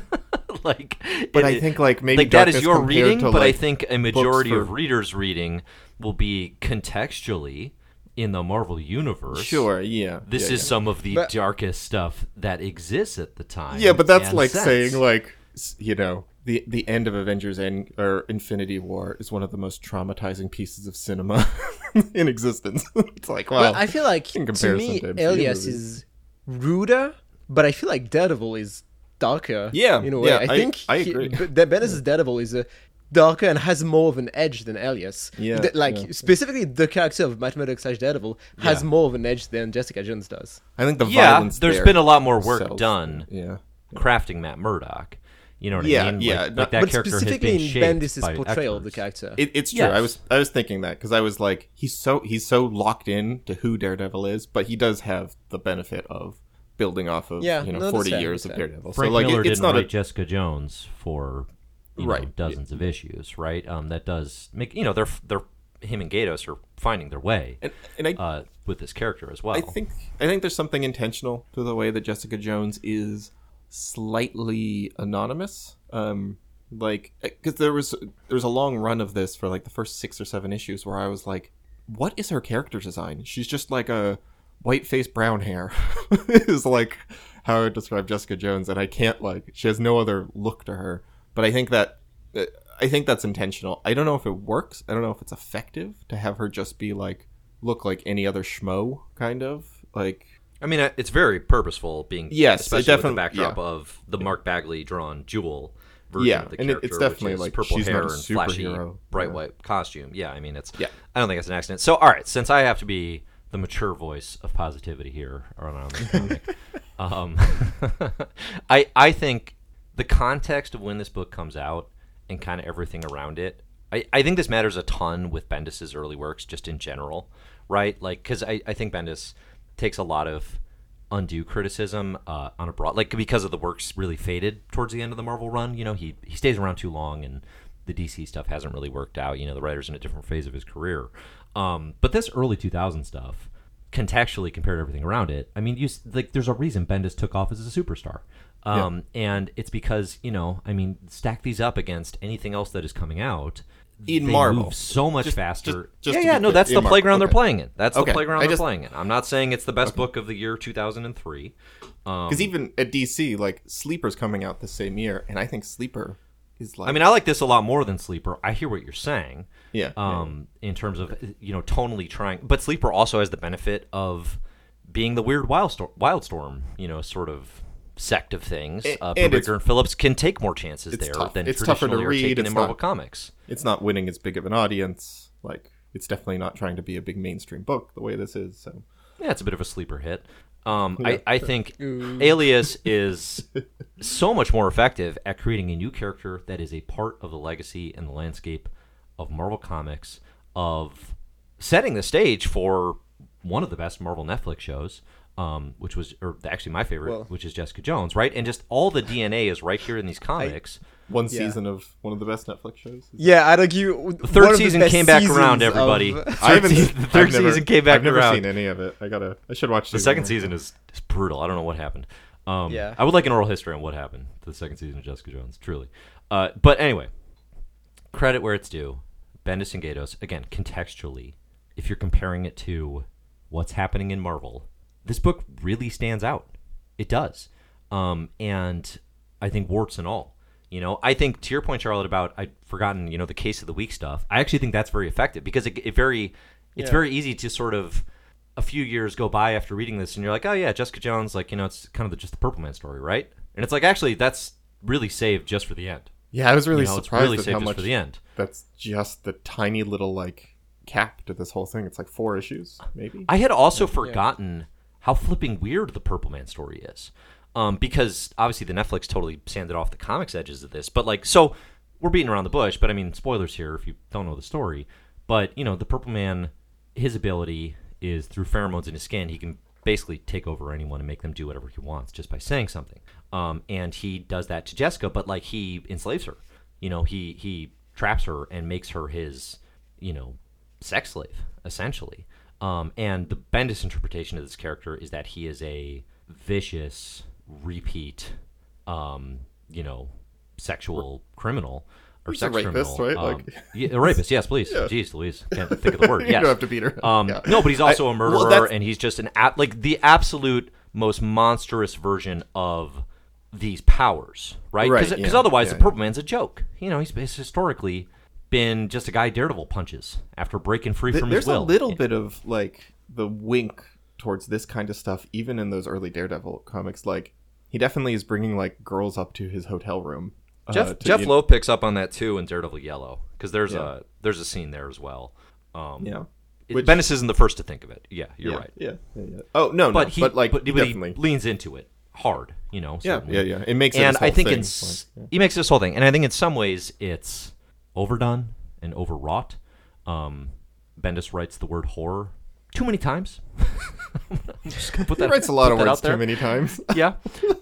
<laughs> like, But it- I think, like, maybe like that is your reading, to, but I think a majority for- of readers' reading will be contextually in the Marvel universe. sure, yeah. This yeah, is yeah. some of the But- darkest stuff that exists at the time. Yeah, but that's like since. saying like you know the the end of Avengers End or Infinity War is one of the most traumatizing pieces of cinema <laughs> in existence. <laughs> it's like well, Well, I feel like in to me, to MCU Alias movies. is ruder, but I feel like Daredevil is darker. Yeah, in a way. yeah, I I- think I he- agree. but the Bendis' Daredevil is a darker and has more of an edge than Alias. Yeah, The- like yeah. specifically the character of Matt Murdock slash Daredevil has Yeah. more of an edge than Jessica Jones does. I think the yeah, violence there's there been a lot more work sells- done Yeah. crafting Matt Murdock. You know what Yeah, I mean? yeah, Like, not- like that but character has specifically been in shaped Bendis' by portrayal of the character. It, it's true. I was I was thinking that because I was like, he's so he's so locked in to who Daredevil is, but he does have the benefit of building off of Yeah, you know no, forty fair, years of fair. Daredevil. Frank so like Miller it, it's didn't not write a Jessica Jones for you know, Right. dozens of issues, right? Um, that does make you know they're they're him and Gaydos are finding their way and, and I uh, with this character as well. I think I think there's something intentional to the way that Jessica Jones is slightly anonymous. Um, like because there was there was a long run of this for like the first six or seven issues where I was like, what is her character design? She's just like a white face, brown hair. <laughs> is like how I would describe Jessica Jones, and I can't like she has no other look to her. But I think that. uh, I think that's intentional. I don't know if it works. I don't know if it's effective to have her just be like look like any other schmo kind of like I mean, it's very purposeful, being Yes, especially with definitely- the backdrop yeah. of the Mark Bagley drawn Jewel version Yeah, of the and character, it's definitely like, purple hair a and flashy, bright Yeah. white costume. Yeah, I mean, it's Yeah. I don't think it's an accident. So, all right, since I have to be the mature voice of positivity here around this <laughs> comic, um, <laughs> I I think the context of when this book comes out and kind of everything around it. I, I think this matters a ton with Bendis's early works, just in general, right? Like, because I, I think Bendis takes a lot of undue criticism uh, on a broad, like because of the works really faded towards the end of the Marvel run. You know, he he stays around too long, and the DC stuff hasn't really worked out. You know, the writer's in a different phase of his career. Um, but this early 2000 stuff, contextually compared to everything around it, I mean, you like there's a reason Bendis took off as a superstar. Um, and it's because you know, I mean, stack these up against anything else that is coming out. In they Marvel. move so much Just- faster. just- just yeah, yeah, no, clear, that's the playground they're playing in. That's Okay, the playground I they're just- playing in. I'm not saying it's the best book of the year 2003. Um, because even at DC like Sleeper's coming out the same year, and I think Sleeper is like I mean, I like this a lot more than Sleeper. I hear what you're saying. Yeah, yeah. Um, in terms of you know tonally trying, but Sleeper also has the benefit of being the weird Wildstorm, Wildstorm, you know, sort of sect of things. A- uh, and and Phillips can take more chances there tough. than It's tougher to read, it's in Marvel comics. it's not winning as big of an audience. Like it's definitely not trying to be a big mainstream book the way this is. So Yeah, it's a bit of a sleeper hit. Um, Yeah. I, I think <laughs> Alias is <laughs> so much more effective at creating a new character that is a part of the legacy and the landscape of Marvel Comics, of setting the stage for one of the best Marvel Netflix shows, um, which was, or actually my favorite, Well- which is Jessica Jones, right? And just all the DNA is right here in these comics. one Yeah. season of one of the best Netflix shows. Yeah, I'd argue. the third season came back around, everybody. <laughs> Of, I haven't. Third third never- season came back I've never around. seen any of it. I gotta. I should watch The second season is, is brutal. I don't know what happened. Um, Yeah. I would like an oral history on what happened to the second season of Jessica Jones, truly. Uh, but anyway, credit where it's due. Bendis and Gaydos, again, contextually, if you're comparing it to what's happening in Marvel, this book really stands out. It does. Um, and I think warts and all. You know, I think to your point, Charlotte, about I'd forgotten, you know, the case of the week stuff. I actually think that's very effective because it, it very, it's Yeah. very easy to sort of a few years go by after reading this, and you're like, oh yeah, Jessica Jones, like you know, it's kind of the, just the Purple Man story, right? And it's like actually that's really saved just for the end. Yeah, I was really you know, surprised really at how much for the end. that's just the tiny little like cap to this whole thing. It's like four issues, maybe. I had also forgotten how flipping weird the Purple Man story is. Um, because obviously the Netflix totally sanded off the comics edges of this. But like, so we're beating around the bush. But I mean, spoilers here if you don't know the story. But you know, the Purple Man, his ability is through pheromones in his skin. He can basically take over anyone and make them do whatever he wants just by saying something. Um, and he does that to Jessica, but like he enslaves her. You know, he he traps her and makes her his, you know, sex slave essentially. Um, and the Bendis interpretation of this character is that he is a vicious repeat, um, you know, sexual criminal or He's sex rapist, criminal. right? Um, Like- yeah, a rapist. Yes, please. <laughs> Yeah. Jeez, Louise, can't think of the word. <laughs> You Yes. don't have to beat her. Um, Yeah. No, but he's also I- a murderer, that's- and he's just an like the absolute most monstrous version of these powers, right? Right, Because yeah, otherwise, yeah, the Purple Man's a joke. You know, he's, he's historically been just a guy Daredevil punches after breaking free Th- from his will. There's a little bit of like the wink towards this kind of stuff, even in those early Daredevil comics. Like he definitely is bringing like girls up to his hotel room. uh, Jeph Jeph Loeb picks up on that too in Daredevil Yellow because there's Yeah. a there's a scene there as well. Um, Yeah. it- Which- Bendis isn't the first to think of it. Yeah, you're yeah, right. Yeah, yeah, yeah. Oh no, But no, he but like but, he but definitely. he leans into it hard. You know. yeah, certainly. yeah, yeah. It makes and whole I think thing. in s- he makes this whole thing, and I think in some ways it's overdone and overwrought. Um, Bendis writes the word horror too many times. <laughs> I'm just gonna put he that, writes a lot of words out there. too many times. <laughs> yeah.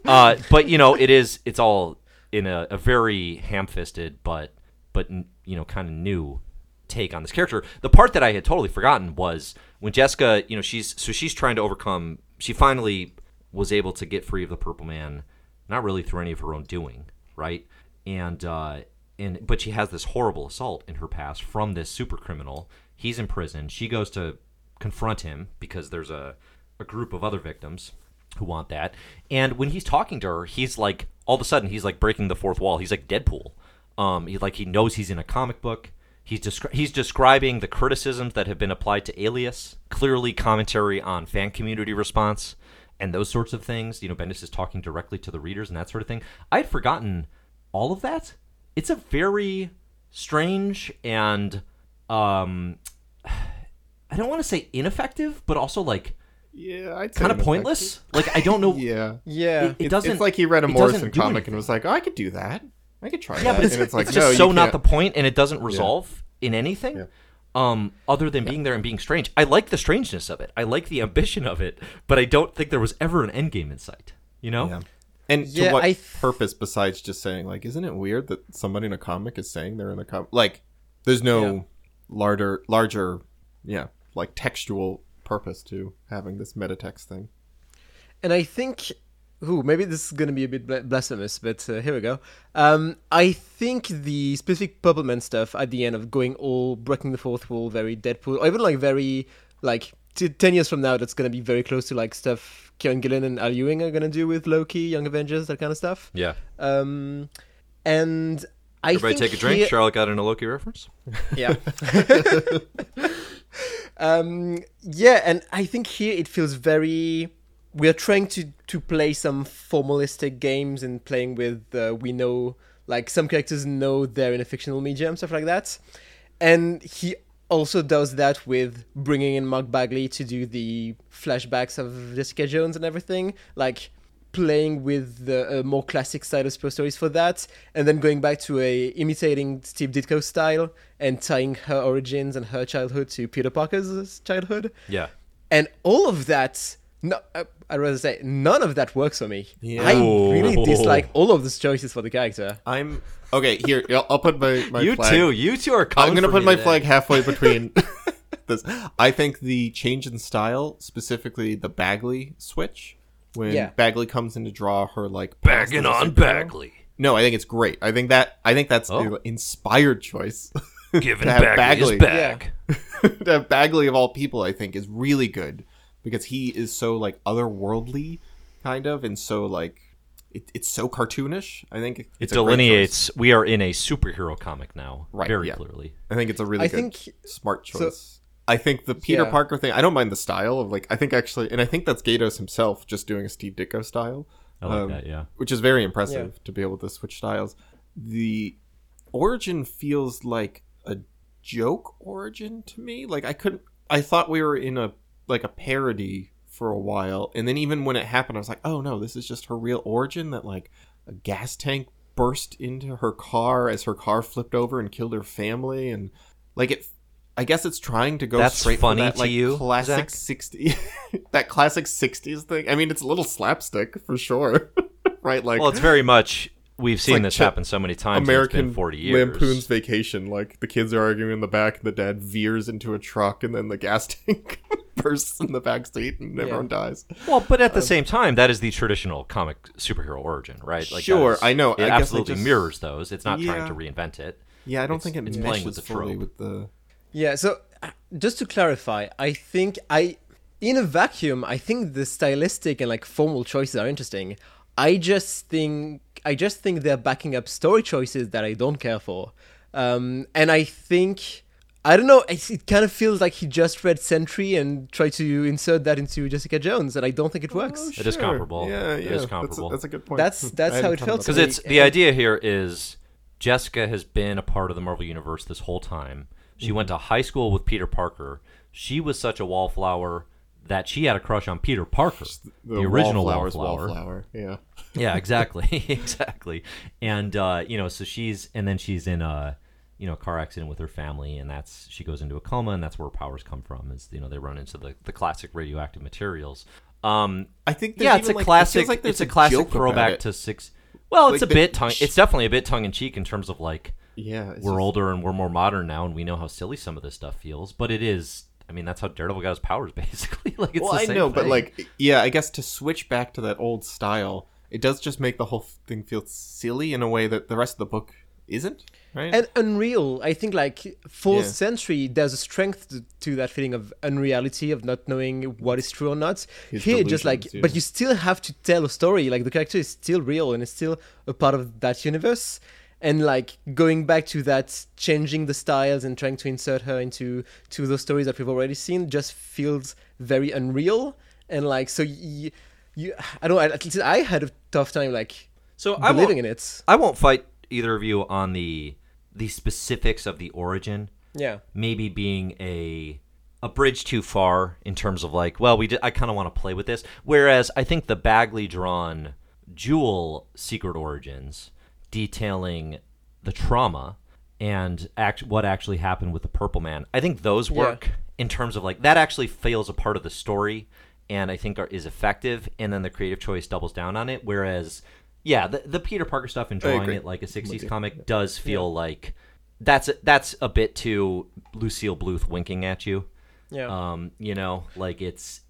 Uh, but you know, it is. It's all in a, a very ham-fisted, but but you know, kind of new take on this character. The part that I had totally forgotten was when Jessica, you know, she's so she's trying to overcome. She finally was able to get free of the Purple Man, not really through any of her own doing, right? And uh, and but she has this horrible assault in her past from this super criminal. He's in prison. She goes to confront him because there's a a group of other victims who want that. And when he's talking to her, he's like all of a sudden he's like breaking the fourth wall. He's like Deadpool. Um, he like he knows he's in a comic book. He's descri- he's describing the criticisms that have been applied to Alias. Clearly, commentary on fan community response and those sorts of things. You know, Bendis is talking directly to the readers and that sort of thing. I had forgotten all of that. It's a very strange and um, <sighs> I don't want to say ineffective, but also like yeah, I'd say kind of pointless. Like I don't know. <laughs> Yeah, Yeah. It, it It's- doesn't. It's like he read a Morrison comic anything. and was like, "Oh, I could do that. I could try Yeah, that." but it's, and it's like, it's just you so not the point, and it doesn't resolve in anything. Yeah. Um, other than being there and being strange. I like the strangeness of it. I like the ambition of it, but I don't think there was ever an end game in sight. You know? Yeah. And Yeah, to what I th- purpose besides just saying like, isn't it weird that somebody in a comic is saying they're in a comic? Like, there's no Yeah. larger, larger, yeah, like textual purpose to having this meta text thing. And I think, ooh, maybe this is going to be a bit blasphemous, but uh, here we go. Um, I think the specific Purple Man stuff at the end of going all breaking the fourth wall, very Deadpool, or even like very like t- ten years from now, that's going to be very close to like stuff Kieron Gillen and Al Ewing are going to do with Loki, Young Avengers, that kind of stuff. Yeah. Um, and I Everybody think take a drink. here- Charlotte got in a Loki reference. <laughs> yeah. <laughs> um, yeah, and I think here it feels very. We are trying to to play some formalistic games and playing with. Uh, we know, like some characters know they're in a fictional medium, stuff like that, and he also does that with bringing in Mark Bagley to do the flashbacks of Jessica Jones and everything, like playing with the uh, more classic style of super stories for that, and then going back to a imitating Steve Ditko style and tying her origins and her childhood to Peter Parker's childhood, Yeah. and all of that. No, uh, I'd rather say none of that works for me. Yeah. I really dislike all of those choices for the character. I'm okay. Here, I'll, I'll put my, my you flag. too. You two are coming I'm gonna put my today. flag halfway <laughs> between this. I think the change in style, specifically the Bagley switch, when Yeah. Bagley comes in to draw her like Bagging on. Bagley. No, I think it's great. I think that I think that's Oh. the inspired choice. <laughs> Giving To have Bagley, Bagley. his bag. <laughs> to have Bagley of all people, I think, is really good because he is so like otherworldly, kind of, and so like it, it's so cartoonish. I think It it's a delineates we are in a superhero comic now, Right, very yeah. clearly. I think it's a really I good, think- smart so- choice. I think the Peter Yeah. Parker thing. I don't mind the style of like. I think actually, and I think that's Gaydos himself just doing a Steve Ditko style. I like um, that. Yeah. which is very impressive to be able to switch styles. The origin feels like a joke origin to me. Like I couldn't. I thought we were in a like a parody for a while, and then even when it happened, I was like, oh no, this is just her real origin. That like a gas tank burst into her car as her car flipped over and killed her family, and like it. I guess it's trying to go That's straight funny that to like you, classic Zach? sixty, <laughs> that classic '60s thing. I mean, it's a little slapstick for sure, <laughs> right? Like Well, it's very much. We've seen like this chi- happen so many times. American it's been forty years. Lampoon's Vacation. Like the kids are arguing in the back, and the dad veers into a truck, and then the gas <laughs> tank bursts in the back seat, and everyone dies. Well, but at the same time, that is the traditional comic superhero origin, right? that Sure, is- I know. It I guess absolutely just- mirrors those. It's not trying to reinvent it. Yeah, I don't It's- think it it's playing with the trope. with the. Yeah, so uh, just to clarify, I think I in a vacuum, I think the stylistic and like formal choices are interesting. I just think I just think they're backing up story choices that I don't care for. Um, and I think I don't know. It, it kind of feels like he just read Sentry and tried to insert that into Jessica Jones, and I don't think it works. Oh, It is comparable. Yeah, It yeah. is That's a- comparable. That's a, good point. That's- that's how it thought felt because it's the idea here is Jessica has been a part of the Marvel universe this whole time. She went to high school with Peter Parker. She was such a wallflower that she had a crush on Peter Parker, the, original wallflowers, wallflower. wallflower. Yeah. <laughs> yeah, exactly, <laughs> exactly. And uh, you know, so she's and then she's in a you know car accident with her family, and that's she goes into a coma, and that's where her powers come from. Is you know they run into the the classic radioactive materials. Um, I think. yeah, it's a like- classic. feels like it's a classic throwback to six. Well, it's Like a the- bit tongue. It's definitely a bit tongue in cheek in terms of like Yeah. we're just- older and we're more modern now, and we know how silly some of this stuff feels. But it is. I mean, that's how Daredevil got his powers, <laughs> basically. like it's well, the I same know, but like, yeah, I guess to switch back to that old style, it does just make the whole thing feel silly in a way that the rest of the book isn't. Right. and unreal. I think like fourth Yeah. century, there's a strength to, to that feeling of unreality of not knowing what is true or not. His Here, just like, yeah. but you still have to tell a story. Like the character is still real and is still a part of that universe. And like going back to that, changing the styles and trying to insert her into to those stories that we've already seen, just feels very unreal. And like, so you, you I don't. At least I had a tough time like so I believing in it. I won't fight either of you on the the specifics of the origin. Yeah. maybe being a a bridge too far in terms of like, well, we did, I kind of want to play with this. Whereas I think the Bagley drawn Jewel Secret Origins detailing the trauma and act what actually happened with the Purple Man. I think those Yeah. work in terms of like that actually feels a part of the story and I think are, is effective and then the creative choice doubles down on it whereas yeah, the, the Peter Parker stuff and drawing it like a 60s you. comic does feel like that's that's a bit too Lucille Bluth winking at you. Yeah. Um, you know, like it's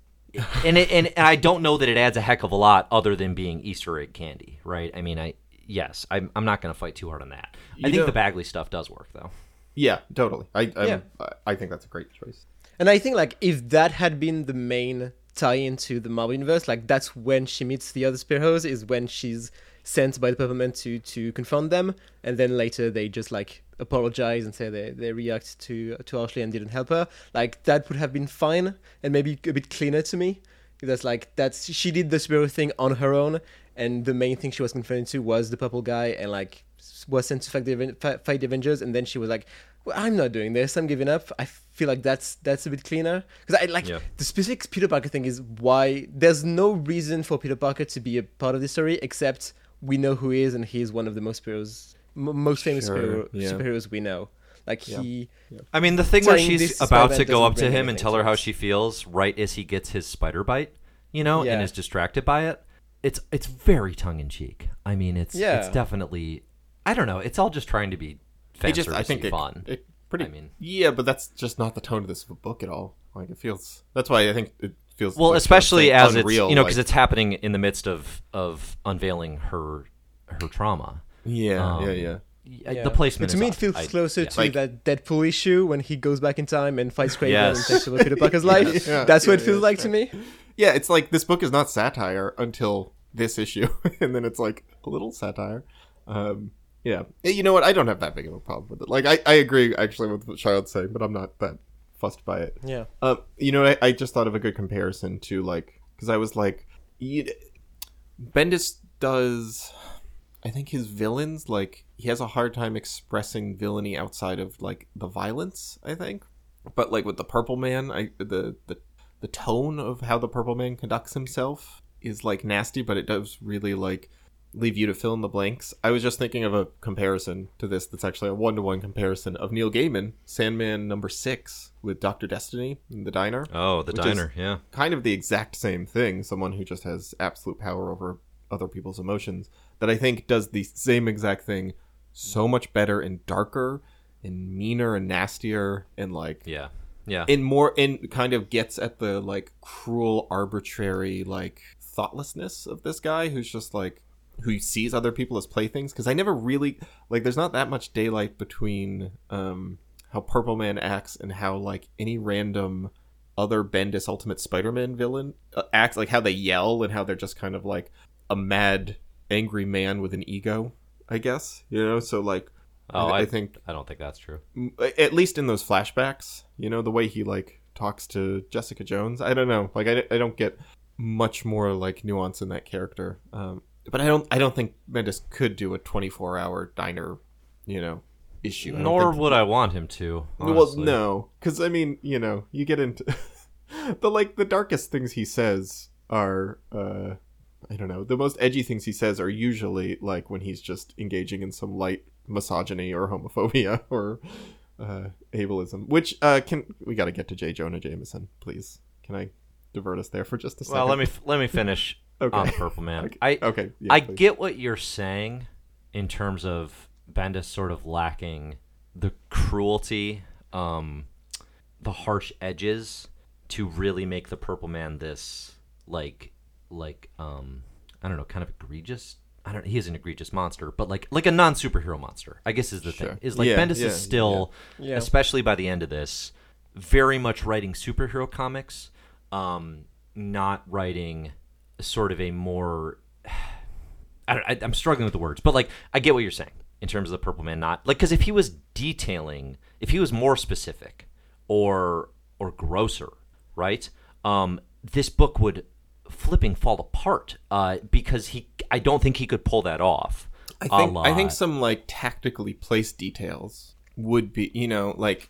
and it, and, and I don't know that it adds a heck of a lot other than being Easter egg candy, right? I mean, I yes, I'm I'm not going to fight too hard on that. I You think know- the Bagley stuff does work though. yeah, totally. I I'm, Yeah. I, I think that's a great choice. And I think like if that had been the main tie into the Marvel universe, like that's when she meets the other spearheroes, is when she's sent by the Peppermint to to confront them, and then later they just like apologize and say they, they react to to Ashley and didn't help her. Like that would have been fine and maybe a bit cleaner to me. That's like that's she did the superhero thing on her own, and the main thing she was confronted to was the purple guy, and like was sent to fight the, fight the Avengers, and then she was like, well, "I'm not doing this. I'm giving up." I feel like that's that's a bit cleaner because I like Yeah. the specific Peter Parker thing is why there's no reason for Peter Parker to be a part of the story except we know who he is, and he's one of the most heroes, m- most famous Sure, superhero, yeah. superheroes we know. Like Yeah. he, I mean, the thing where she's about to go up to him and tell her how she feels right as he gets his spider bite, you know, Yeah. and is distracted by it. It's it's very tongue in cheek. I mean, it's it's definitely I don't know. It's all just trying to be fan It just I think it, fun. it pretty. I mean- yeah, but that's just not the tone of this book at all. Like it feels. That's why I think it feels. well, like, especially I'm as saying, it's unreal, you know because like- it's happening in the midst of of unveiling her her trauma. Yeah, um, yeah, yeah. Yeah. The placement But to me, odd. it feels I- closer yeah. to Like- that Deadpool issue when he goes back in time and fights Kraven Yes. and takes over Peter Parker's life. Yeah, That's what yeah, it feels yeah, like to me. Yeah, it's like this book is not satire until this issue, <laughs> and then it's like a little satire. Um, yeah, you know what? I don't have that big of a problem with it. Like, I, I agree actually with what Charlotte's saying, but I'm not that fussed by it. Yeah. Uh, you know, I, I just thought of a good comparison to like because I was like, you, Bendis does. I think his villains like he has a hard time expressing villainy outside of like the violence. I think, but like with the Purple Man, I the the the tone of how the Purple Man conducts himself is like nasty, but it does really like leave you to fill in the blanks. I was just thinking of a comparison to this that's actually a one to one comparison of Neil Gaiman, Sandman number six, with Doctor Destiny in the diner. Oh, the diner, yeah. Kind of the exact same thing. Someone who just has absolute power over other people's emotions. That I think does the same exact thing so much better and darker and meaner and nastier and like Yeah. Yeah. in more in kind of gets at the like cruel arbitrary like thoughtlessness of this guy who's just like who sees other people as playthings because i never really like there's not that much daylight between um how purple man acts and how like any random other bendis ultimate spider-man villain uh, acts like how they yell and how they're just kind of like a mad angry man with an ego i guess you know so like Oh, I, I, think I don't think that's true. at least in those flashbacks, you know, the way he like talks to Jessica Jones. I don't know. Like I, I don't get much more like nuance in that character. Um, but I don't I don't think Bendis could do a 24 hour diner, you know, issue. I Nor would I want him to. well, honestly. no, because I mean, you know, you get into <laughs> the like the darkest things he says are, uh, I don't know, the most edgy things he says are usually like when he's just engaging in some light misogyny or homophobia <laughs> or uh, ableism. Which uh, can we got to get to J. Jonah Jameson, please? Can I divert us there for just a second? Well, let me let me finish <laughs> Okay. on Purple Man. Okay. I okay, yeah, I please. get what you're saying in terms of Bendis sort of lacking the cruelty, um, the harsh edges to really make the Purple Man this like like um I don't know, kind of egregious. I don't. He is an egregious monster, but like like a non superhero monster. I guess is the Sure. thing. Is like Yeah, Bendis yeah, is still, yeah. Especially by the end of this, very much writing superhero comics, um, not writing sort of a more <sighs> I don't, I, I'm struggling with the words, but like I get what you're saying in terms of the Purple Man. Not like because if he was detailing, if he was more specific or or grosser, right? Um, this book would flipping fall apart uh, because he. I don't think he could pull that off. I think I think some like tactically placed details would be, you know, like.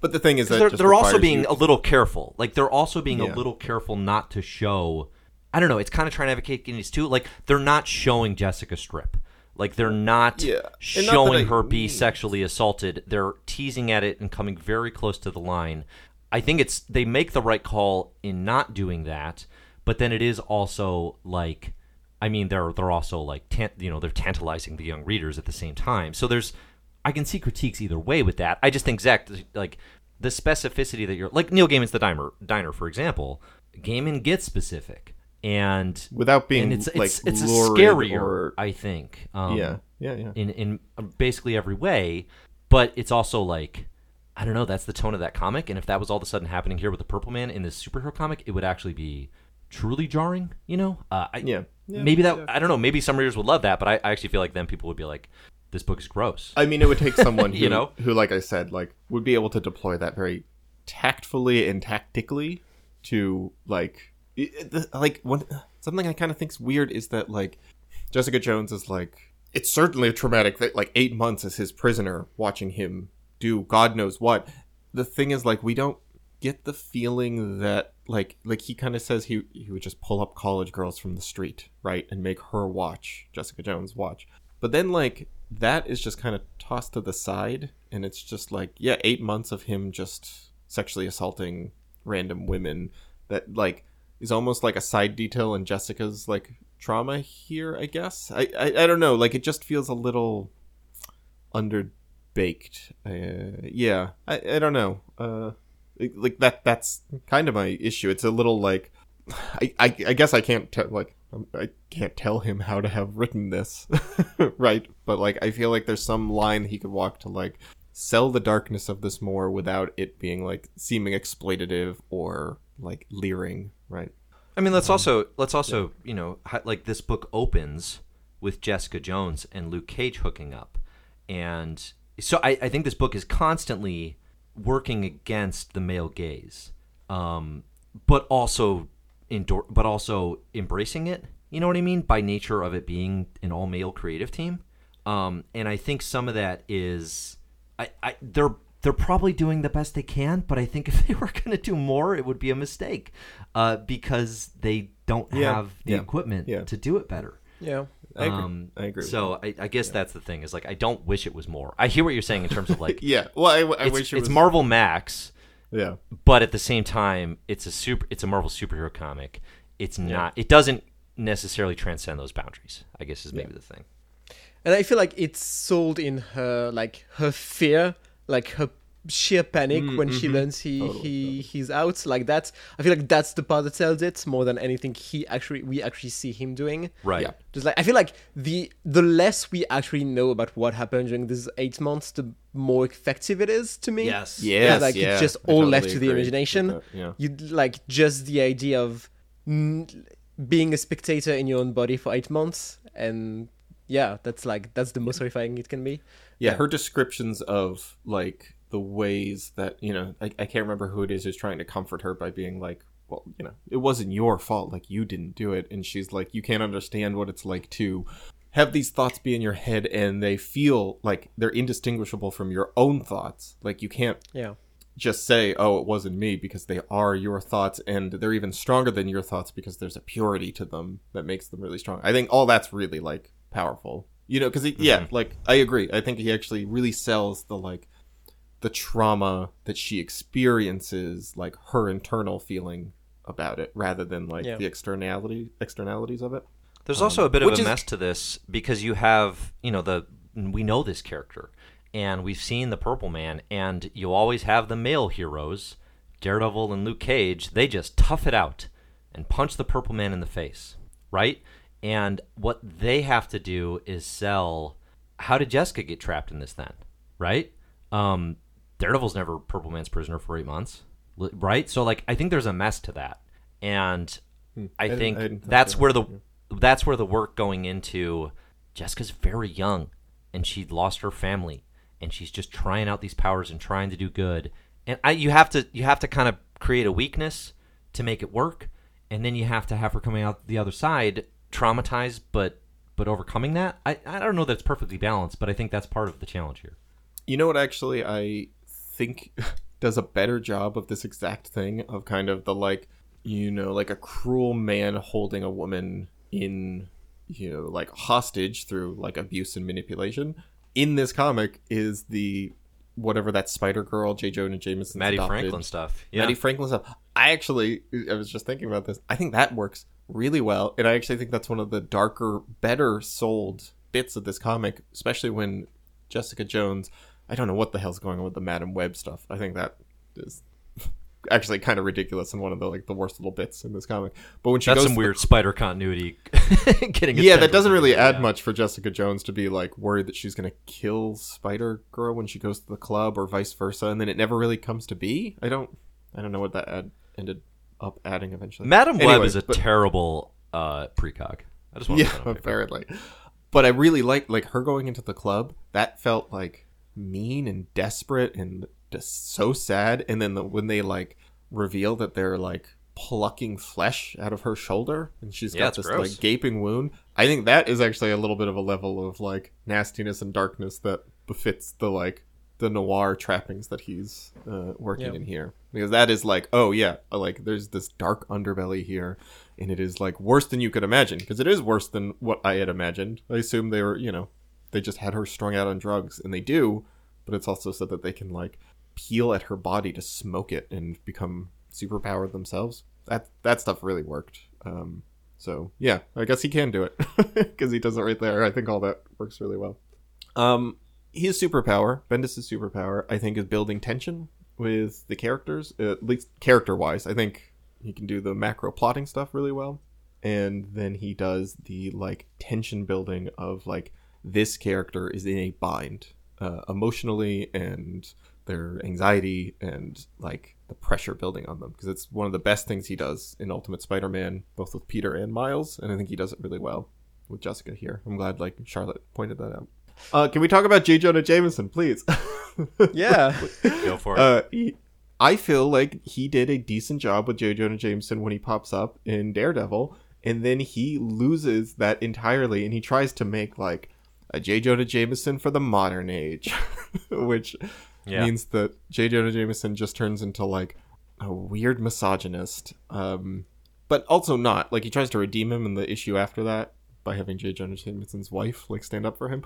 But the thing is that they're, they're also being you- a little careful. Like they're also being Yeah. a little careful not to show. I don't know. It's kind of trying to advocate these too. Like they're not showing Jessica strip. Like they're not Yeah. And not showing her be sexually assaulted. They're teasing at it and coming very close to the line. I think it's they make the right call in not doing that, but then it is also like I mean they're they're also like tan- you know they're tantalizing the young readers at the same time. So there's I can see critiques either way with that. I just think Zack like the specificity that you're like Neil Gaiman's The Diner Diner for example. Gaiman gets specific and without being and it's like it's it's a scarier or- I think. Um, yeah, yeah, yeah. in in basically every way, but it's also like I don't know. That's the tone of that comic, and if that was all of a sudden happening here with the Purple Man in this superhero comic, it would actually be truly jarring. You know, uh, I, Yeah. Yeah, maybe that I don't know. Maybe some readers would love that, but I, I actually feel like then people would be like, "This book is gross." I mean, it would take someone <laughs> who, You know? who, like I said, like would be able to deploy that very tactfully and tactically to like, i- i- the- like one something I kind of think's weird is that like Jessica Jones is like it's certainly a traumatic that like eight months as his prisoner watching him do God knows what. The thing is like we don't get the feeling that like like he kind of says he he would just pull up college girls from the street right and make her watch Jessica Jones watch. But then like that is just kind of tossed to the side and it's just like yeah 8 months of him just sexually assaulting random women that like is almost like a side detail in Jessica's like trauma here I guess. I I, I don't know like it just feels a little underbaked. Uh, yeah I, I don't know. Uh like that that's kind of my issue. It's a little like <sighs> i i, I guess i can't tell like um, i can't tell him how to have written this <laughs> right? But like i feel like there's some line he could walk to like sell the darkness of this more without it being like seeming exploitative or like leering right? I mean, let's also let's also you know like this book opens with Jessica Jones and Luke Cage hooking up, and so I, I think this book is constantly working against the male gaze, um, but also endor- but also embracing it. You know what I mean by nature of it being an all male creative team, um, and I think some of that is I, I they're they're probably doing the best they can, but I think <laughs> if they were going to do more, it would be a mistake uh, because they don't Yeah, have the yeah, equipment yeah. to do it better. Yeah. I agree. Um, I agree So I, I guess that's the thing is like I don't wish it was more. I hear what you're saying in terms of like <laughs> yeah well i, I it's, wish it it's was Marvel Max, yeah but at the same time, it's a super. It's a Marvel superhero comic. It's not. It doesn't necessarily transcend those boundaries. I guess is maybe the thing. And I feel like it's sold in her like her fear, like her sheer panic when she learns he he he's out. Like that, I feel like that's the part that sells it more than anything he actually we actually see him doing. Right. Yeah. Just like I feel like the the less we actually know about what happened during these eight months, the more effective it is to me. Yes. Yes, like yeah, it's just all totally left to the imagination. yeah. You like just the idea of mm, being a spectator in your own body for eight months and yeah, that's like that's the most horrifying it can be. Yeah, her descriptions of like the ways that you know, I, I can't remember who it is who's trying to comfort her by being like, well, you know, it wasn't your fault, like you didn't do it, and she's like, you can't understand what it's like to have these thoughts be in your head and they feel like they're indistinguishable from your own thoughts. Like you can't Yeah. just say, "Oh, it wasn't me," because they are your thoughts, and they're even stronger than your thoughts because there's a purity to them that makes them really strong. I think all that's really like powerful, you know. Because yeah, mm-hmm. like I agree. I think he actually really sells the like the trauma that she experiences, like her internal feeling about it, rather than like Yeah. the externality externalities of it. There's also a bit of which a is- mess to this because you have, you know, the we know this character and we've seen the Purple Man and you always have the male heroes, Daredevil and Luke Cage, they just tough it out and punch the Purple Man in the face, right? And what they have to do is sell how did Jessica get trapped in this then, right? Um Daredevil's never Purple Man's prisoner for 8 months, right? So like I think there's a mess to that. And I Hmm. I didn't- think I that's where that, the that's where the work going into Jessica's very young and she'd lost her family and she's just trying out these powers and trying to do good. And I you have to you have to kind of create a weakness to make it work and then you have to have her coming out the other side traumatized but but overcoming that. I, I don't know that it's perfectly balanced, but I think that's part of the challenge here. You know what? Actually, I think <laughs> does a better job of this exact thing of kind of the like, you know, like a cruel man holding a woman in, you know, like hostage through like abuse and manipulation. In this comic is the whatever that Spider Girl, J. Jonah Jameson, Mattie Franklin stuff. Yeah. Mattie Franklin stuff. I actually, I was just thinking about this. I think that works really well, and I actually think that's one of the darker, better sold bits of this comic, especially when Jessica Jones. I don't know what the hell's going on with the Madam Web stuff. I think that is <laughs> actually kind of ridiculous and one of the like the worst little bits in this comic. But when she that's goes some to the- weird spider continuity <laughs> getting yeah, that doesn't really add yeah. much for Jessica Jones to be like worried that she's gonna kill Spider Girl when she goes to the club or vice versa, and then it never really comes to be. I don't, I don't know what that ad ended up adding eventually. Madam Web Anyway, is a but- terrible uh, precog. I just want yeah, to put that on <laughs> paper. apparently. But I really like like her going into the club. That felt like mean and desperate and just so sad. And then the, when they like reveal that they're like plucking flesh out of her shoulder and she's Yeah, got this gross. like gaping wound, I think that is actually a little bit of a level of like nastiness and darkness that befits the like the noir trappings that he's uh, working Yeah. in here because that is like oh yeah like there's this dark underbelly here and it is like worse than you could imagine because it is worse than what i had imagined i assume they were you know they just had her strung out on drugs and they do but it's also so that they can like peel at her body to smoke it and become superpowered themselves. That that stuff really worked. Um so yeah i guess he can do it <laughs> because he does it right there. I think all that works really well. Um his superpower, Bendis's superpower, I think, is building tension with the characters, at least character wise. I think he can do the macro plotting stuff really well. And then he does the like tension building of like this character is in a bind uh, emotionally and their anxiety and like the pressure building on them because it's one of the best things he does in Ultimate Spider-Man, both with Peter and Miles, and I think he does it really well with Jessica here. I'm glad like Charlotte pointed that out. Uh, can we talk about J. Jonah Jameson, please? <laughs> Yeah. Go for it. Uh, he, I feel like he did a decent job with J. Jonah Jameson when he pops up in Daredevil, and then he loses that entirely, and he tries to make like a J. Jonah Jameson for the modern age, <laughs> which Yeah. means that J. Jonah Jameson just turns into like a weird misogynist, um, but also not. Like he tries to redeem him in the issue after that by having J. Jonah Jameson's wife like stand up for him.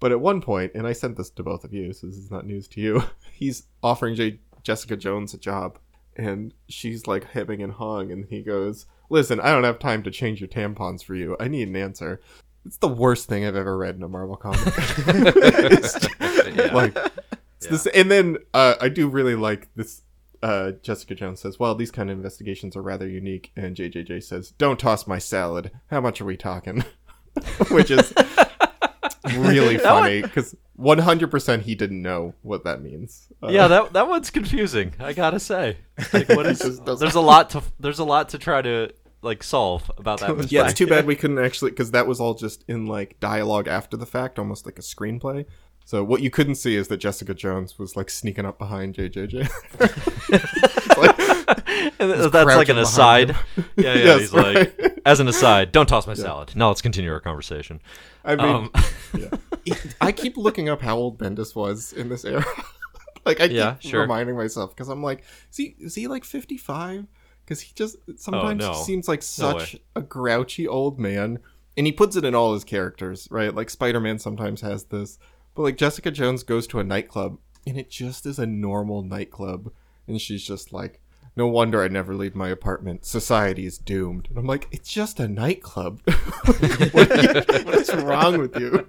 But at one point, and I sent this to both of you, so this is not news to you. <laughs> He's offering J- Jessica Jones a job, and she's like hemming and hawing, and he goes, "Listen, I don't have time to change your tampons for you. I need an answer." It's the worst thing I've ever read in a Marvel comic. <laughs> It's just- Yeah. Like, it's this, and then uh, I do really like this. Uh, Jessica Jones says, "Well, these kind of investigations are rather unique," and JJJ says, "Don't toss my salad. How much are we talking?" <laughs> Which is really <laughs> funny because 100% he didn't know what that means. Uh, yeah, that that one's confusing. I gotta say, like, what is? there's a lot to there's a lot to try to like solve about that. <laughs> Yeah, it's too bad we <laughs> couldn't actually because that was all just in like dialogue after the fact, almost like a screenplay. So what you couldn't see is that Jessica Jones was like sneaking up behind JJJ. <laughs> And th- that's like an aside. him. Yeah, yeah. Yes, he's like, as an aside, don't toss my salad. Now let's continue our conversation. I mean, Um, yeah. I keep looking up how old Bendis was in this era. like I keep Yeah, sure. reminding myself because I'm like, is he is he like 55? Because he just sometimes Oh, no. seems like No such a grouchy old man, and he puts it in all his characters, right? Like Spider Man sometimes has this, but like Jessica Jones goes to a nightclub and it just is a normal nightclub, and she's just like. No wonder I never leave my apartment. Society is doomed. And I'm like, it's just a nightclub. <laughs> what, you- <laughs> what is wrong with you?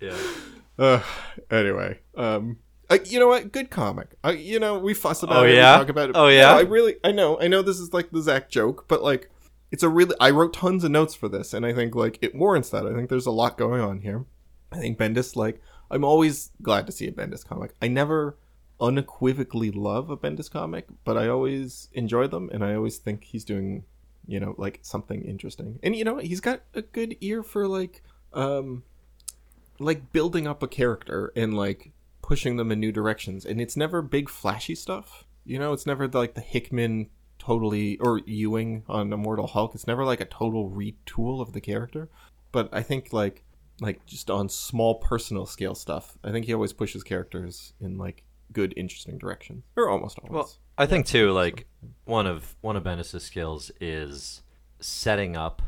yeah. Uh, anyway, um, uh, you know what? Good comic. Uh, you know, we fuss about Oh, it. we yeah? talk about it. Oh, yeah. No? I really, I know, I know. This is like the Zack joke, but like, it's a really. I wrote tons of notes for this, and I think like it warrants that. I think there's a lot going on here. I think Bendis, like, I'm always glad to see a Bendis comic. I never unequivocally love a Bendis comic, but I always enjoy them, and I always think he's doing, you know, like something interesting. And you know, what? he's got a good ear for like, um, like building up a character and like pushing them in new directions. And it's never big flashy stuff. You know, it's never like the Hickman totally or Ewing on Immortal Hulk. It's never like a total retool of the character. But I think like like just on small personal scale stuff, I think he always pushes characters in like good, interesting directions. Or almost always. Well, I think too, like one of one of Bendis' skills is setting up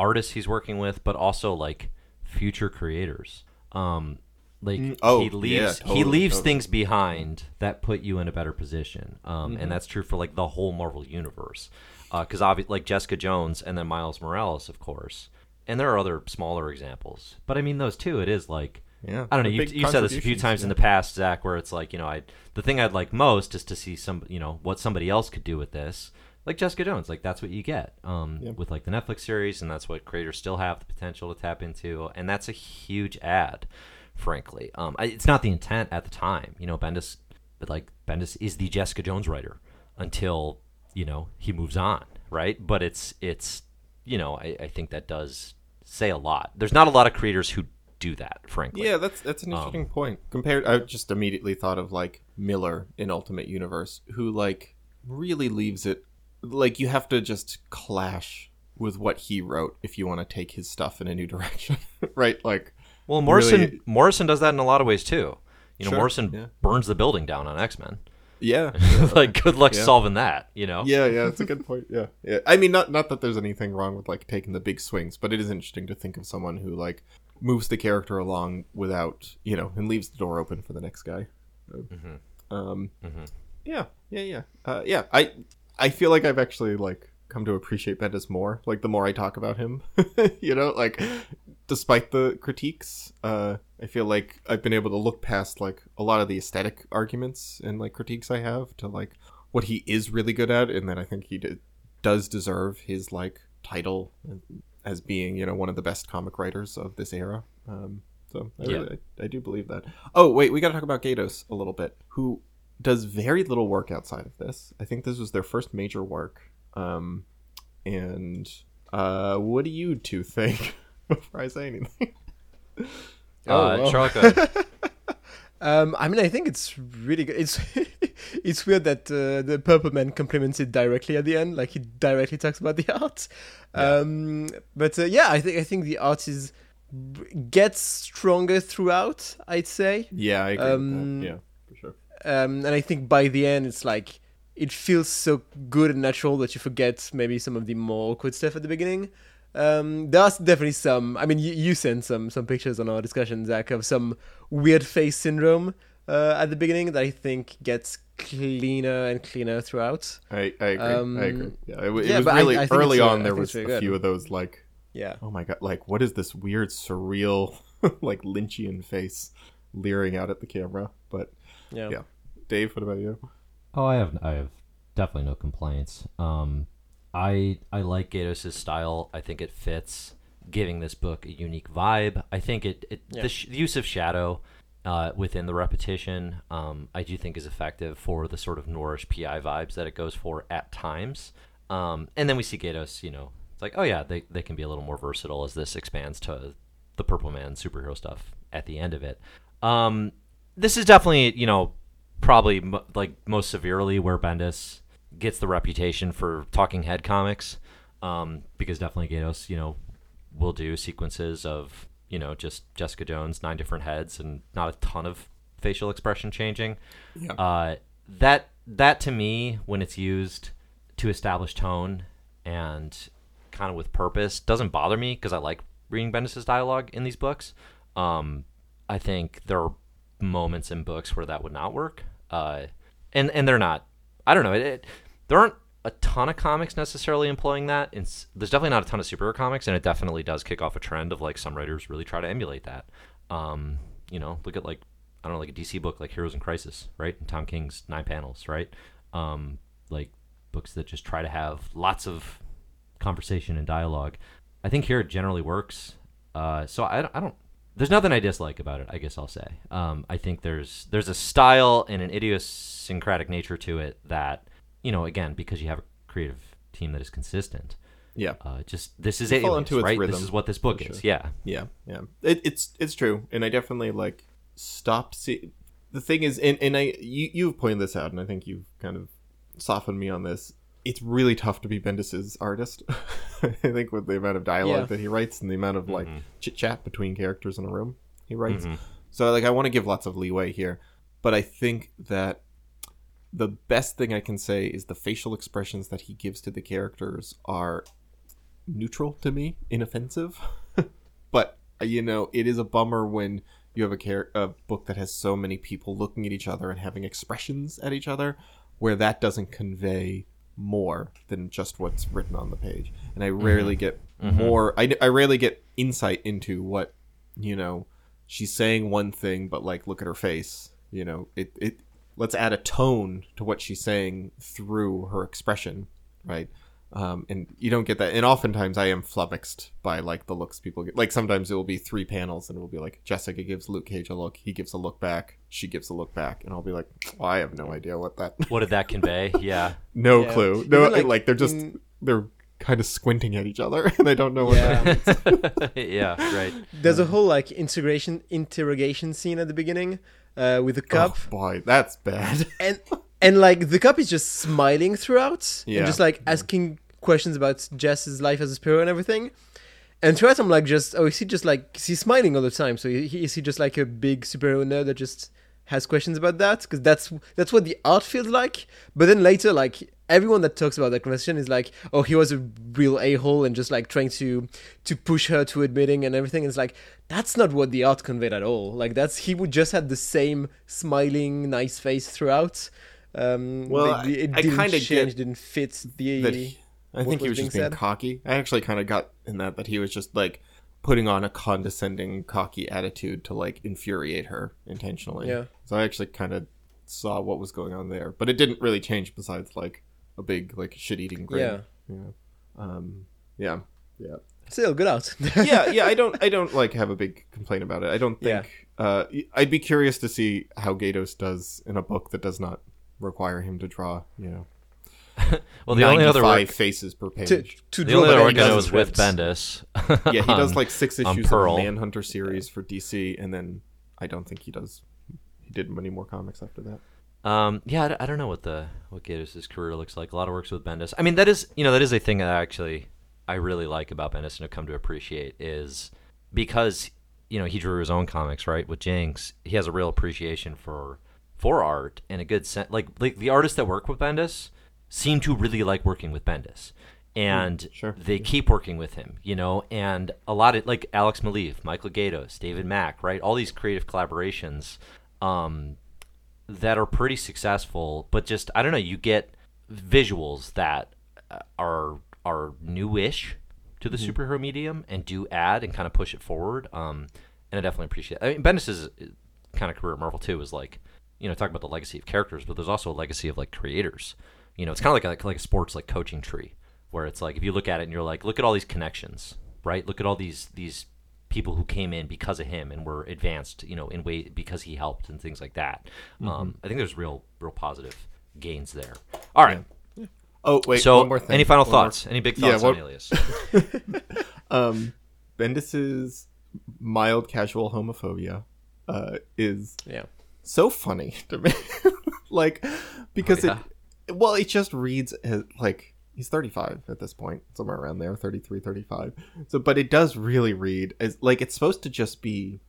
artists he's working with, but also like future creators. Um, like oh, he yeah, leaves he leaves totally. things behind that put you in a better position. Um, and that's true for like the whole Marvel universe. Because obviously, like Jessica Jones and then Miles Morales, of course. And there are other smaller examples, but I mean those two. It is like yeah. I don't know. You, you said this a few times in the past, Zack, where it's like you know, I the thing I'd like most is to see some, you know, what somebody else could do with this, like Jessica Jones. Like that's what you get um, Yeah. with like the Netflix series, and that's what creators still have the potential to tap into, and that's a huge ad, frankly. Um, it's not the intent at the time, you know. Bendis, but like Bendis is the Jessica Jones writer until you know he moves on, right? But it's it's you know I, I think that does say a lot. There's not a lot of creators who do that, frankly. Yeah, that's that's Um, an interesting point. Compared, I just immediately thought of like Miller in Ultimate Universe, who like really leaves it like you have to just clash with what he wrote if you want to take his stuff in a new <laughs> direction, right? Like, Well, Morrison really- Morrison does that in a lot of ways too. You know, Sure, Morrison yeah. burns the building down on X Men. <laughs> yeah, like, good luck Yeah. solving that. You know. yeah, yeah, it's a good point. Yeah, <laughs> yeah. I mean, not not that there's anything wrong with like taking the big swings, but it is interesting to think of someone who like moves the character along without you know and leaves the door open for the next guy. Um, Mhm. yeah, yeah, yeah, uh, yeah. I I feel like I've actually like come to appreciate Bendis more. Like the more I talk about him, <laughs> you know, like despite the critiques, uh, I feel like I've been able to look past like a lot of the aesthetic arguments and like critiques I have to like what he is really good at, and that I think he did, does deserve his like title as being you know one of the best comic writers of this era. Um, so I, Yeah. really, I, I do believe that. Oh wait, we got to talk about Gaydos a little bit, who does very little work outside of this. I think this was their first major work. Um, and uh, what do you two think <laughs> before I say anything? Uh, <laughs> Oh, well. Charlotte. <laughs> Um, I mean, I think it's really good. It's <laughs> it's weird that uh, the Purple Man compliments it directly at the end, like he directly talks about the art. Um, but uh, yeah, I think I think the art is gets stronger throughout. I'd say, Yeah, I agree. Um, with that. Yeah, for sure. um, and I think by the end, it's like it feels so good and natural that you forget maybe some of the more awkward stuff at the beginning. Um, there's definitely some. I mean, you, you sent some some pictures on our discussion, Zack, of some weird face syndrome uh, at the beginning that I think gets cleaner and cleaner throughout. I, I agree. Um, I agree. Yeah, it, it yeah, was but I- really I early uh, on. I There think was it's very a good. few of those like, Yeah. oh my god, like what is this weird surreal <laughs> like Lynchian face leering out at the camera? But Yeah. yeah, Dave, what about you? Oh, I have I have definitely no complaints. Um, I I like Gaydos' style. I think it fits, giving this book a unique vibe. I think it, it Yeah. the, sh- the use of shadow uh, within the repetition, um, I do think is effective for the sort of Noirish PI vibes that it goes for at times. Um, and then we see Gaydos, you know, it's like, oh yeah, they, they can be a little more versatile as this expands to the Purple Man superhero stuff at the end of it. Um, this is definitely, you know, probably mo- like most severely where Bendis gets the reputation for talking head comics. Um, because definitely Gaydos, you know, will do sequences of, you know, just Jessica Jones, nine different heads and not a ton of facial expression changing. Yeah. Uh, that that to me, when it's used to establish tone and kind of with purpose, doesn't bother me because I like reading Bendis' dialogue in these books. Um, I think there are moments in books where that would not work, uh, and and they're not. I don't know. It, it, there aren't a ton of comics necessarily employing that. And s- there's definitely not a ton of superhero comics, and it definitely does kick off a trend of like some writers really try to emulate that. Um, you know, look at like I don't know, like a DC book like Heroes in Crisis, right? And Tom King's nine panels, right? Um, like books that just try to have lots of conversation and dialogue. I think here it generally works. Uh, so I, I don't. There's nothing I dislike about it. I guess I'll say. Um, I think there's there's a style and an idiosyncratic nature to it that you know again because you have a creative team that is consistent. Yeah. Uh, just this is it, fall into its right? rhythm, This is what this book for is. Yeah. Yeah, yeah. It, it's it's true, and I definitely like stopped see. The thing is, and, and I you you've pointed this out, and I think you've kind of softened me on this. It's really tough to be Bendis's artist. <laughs> I think with the amount of dialogue Yeah. that he writes and the amount of like Mhm. chit chat between characters in a room he writes. Mhm. So like I want to give lots of leeway here, but I think that the best thing I can say is the facial expressions that he gives to the characters are neutral to me, inoffensive. <laughs> but uh, you know, it is a bummer when you have a, char- a book that has so many people looking at each other and having expressions at each other, where that doesn't convey more than just what's written on the page. And I rarely get more. I, I rarely get insight into what you know. She's saying one thing, but like, look at her face. You know, it it. Let's add a tone to what she's saying through her expression, right? um, and you don't get that. And oftentimes, I am flummoxed by like the looks people get. Like sometimes it will be three panels, and it will be like Jessica gives Luke Cage a look, he gives a look back, she gives a look back, and I'll be like, well, I have no idea what that. What did that convey? <laughs> yeah. no Yeah. clue. No, like, like, they're just in- they're kind of squinting at each other, <laughs> and I don't know what. Yeah. that <laughs> yeah. Right. There's a whole like integration interrogation scene at the beginning uh, with the cup, Oh boy, that's bad. <laughs> and and like the cup is just smiling throughout, Yeah. and just like asking questions about Jess's life as a superhero and everything. And throughout, I'm like, just oh, is he just like is he smiling all the time? So he, is he just like a big superhero nerd that just has questions about that? Because that's that's what the art feels like. But then later, like everyone that talks about that conversation is like, oh, he was a real a hole and just like trying to to push her to admitting and everything. It's like that's not what the art conveyed at all. Like that's he would just had the same smiling, nice face throughout. Um, Well, it I- I didn't kinda change, didn't fit the. he, I think he was was just being being said. cocky. I actually kind of got in that that he was just like putting on a condescending, cocky attitude to like infuriate her intentionally. Yeah. So I actually kind of saw what was going on there, but it didn't really change besides like a big like shit-eating grin. Yeah. You know? Um. Yeah. Yeah. Still good out. <laughs> yeah, yeah. I don't, I don't like have a big complaint about it. I don't Yeah. think. Uh, I'd be curious to see how Gaydos does in a book that does not require him to draw. You know, <laughs> Well, the only other five work, faces per page. to to the only that other work I know does is with. Bendis. yeah, he does <laughs> like six on issues of Pearl. Manhunter series for DC, and then I don't think he does. He did many more comics after that. Um, yeah, I don't know what the what Gaydos' career looks like. A lot of works with Bendis. I mean, that is you know that is a thing that I actually I really like about Bendis and have come to appreciate is because you know he drew his own comics right with Jinx. He has a real appreciation for for art and a good sense. Like like the artists that work with Bendis seem to really like working with Bendis. And sure. they keep working with him, you know, and a lot of like Alex Maleev, Michael Gaydos, David Mack, right? All these creative collaborations. Um, that are pretty successful, but just I don't know, you get visuals that uh, are are newish to the superhero medium and do add and kind of push it forward. Um, and I definitely appreciate. It. I mean, Bendis's kind of career at Marvel too is like, you know, talk about the legacy of characters, but there's also a legacy of like creators. You know, it's kind of like a, like a sports like coaching tree, where it's like if you look at it and you're like, look at all these connections, right? Look at all these these people who came in because of him and were advanced, you know, in way because he helped and things like that. Um, I think there's real real positive gains there. All right. Oh wait, so, one more thing. any final One more- thoughts? Any big Yeah, thoughts what- on Alias? <laughs> Um, Bendis's mild casual homophobia uh, is Yeah. so funny to me. <laughs> like because Oh, it well, it just reads as like he's 35 at this point, somewhere around there, 33, 35. So but it does really read as like it's supposed to just be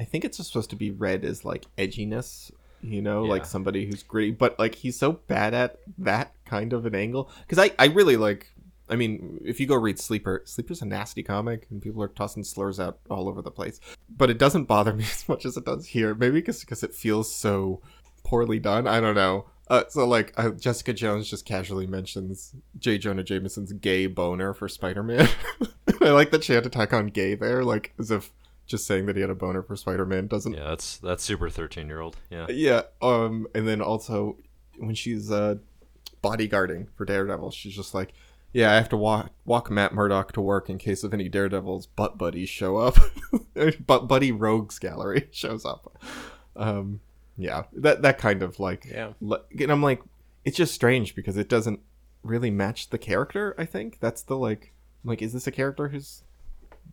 I think it's supposed to be read as like edginess, you know, like somebody who's gritty, but like he's so bad at that kind of an angle cuz I I really like I mean, if you go read Sleeper, Sleeper's a nasty comic, and people are tossing slurs out all over the place. But it doesn't bother <laughs> me as much as it does here. Maybe because it feels so poorly done. I don't know. Uh, so like uh, Jessica Jones just casually mentions J. Jonah Jameson's gay boner for Spider-Man. <laughs> I like that she had to tack on gay there, like as if just saying that he had a boner for Spider-Man doesn't yeah, that's that's super thirteen year old. Yeah. yeah. Um, and then also when she's uh bodyguarding for Daredevil, she's just like, "Yeah, I have to walk walk Matt Murdock to work in case of any Daredevil's butt buddies show up." <laughs> butt buddy rogues gallery <laughs> shows up. Um, yeah, that that kind of like Yeah. and I'm like, it's just strange because it doesn't really match the character. I think that's the like, like, is this a character who's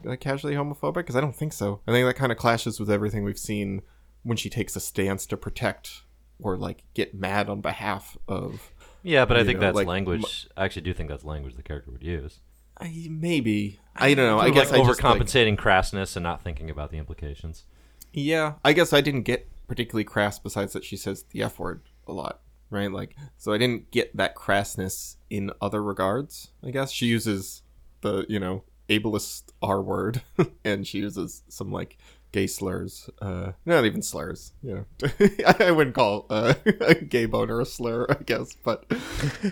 like casually homophobic? Because I don't think so. I think that kind of clashes with everything we've seen when she takes a stance to protect or like get mad on behalf of. Yeah, but I think know, that's like, language. I actually do think that's language the character would use. I, maybe I don't know. I of guess like I just, like- overcompensating crassness and not thinking about the implications. Yeah, I guess I didn't get particularly crass. Besides that, she says the f word a lot, right? Like, so I didn't get that crassness in other regards. I guess she uses the you know ableist R word, <laughs> and she uses some like gay slurs. Uh, not even slurs. You know, <laughs> I wouldn't call uh, <laughs> a gay boner a slur, I guess, but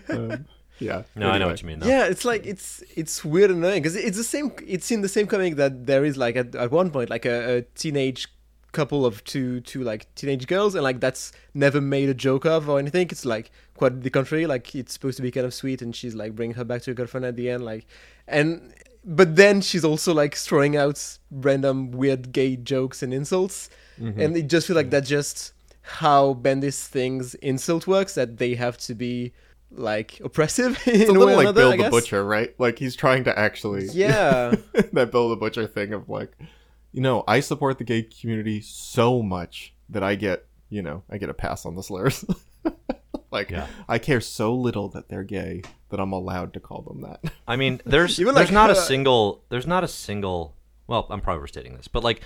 um, yeah. No, I know what you mean. Though. Yeah, it's like it's it's weird and annoying because it's the same. It's in the same comic that there is like at, at one point like a, a teenage couple of two two like teenage girls and like that's never made a joke of or anything. It's like quite the contrary. Like it's supposed to be kind of sweet and she's like bringing her back to her girlfriend at the end. Like and but then she's also like throwing out random weird gay jokes and insults Mm-hmm. and it just feels like that's just how Bendis thinks insult works that they have to be like oppressive <laughs> in It's a little like another, Bill the. Butcher, right? Like he's trying to actually Yeah. <laughs> that Bill the Butcher thing of like, you know, I support the gay community so much that I get, you know, I get a pass on the slurs. <laughs> like, Yeah. I care so little that they're gay that I'm allowed to call them that. I mean, <laughs> there's Even, there's like, not a uh, single there's not a single. Well, I'm probably overstating this, but like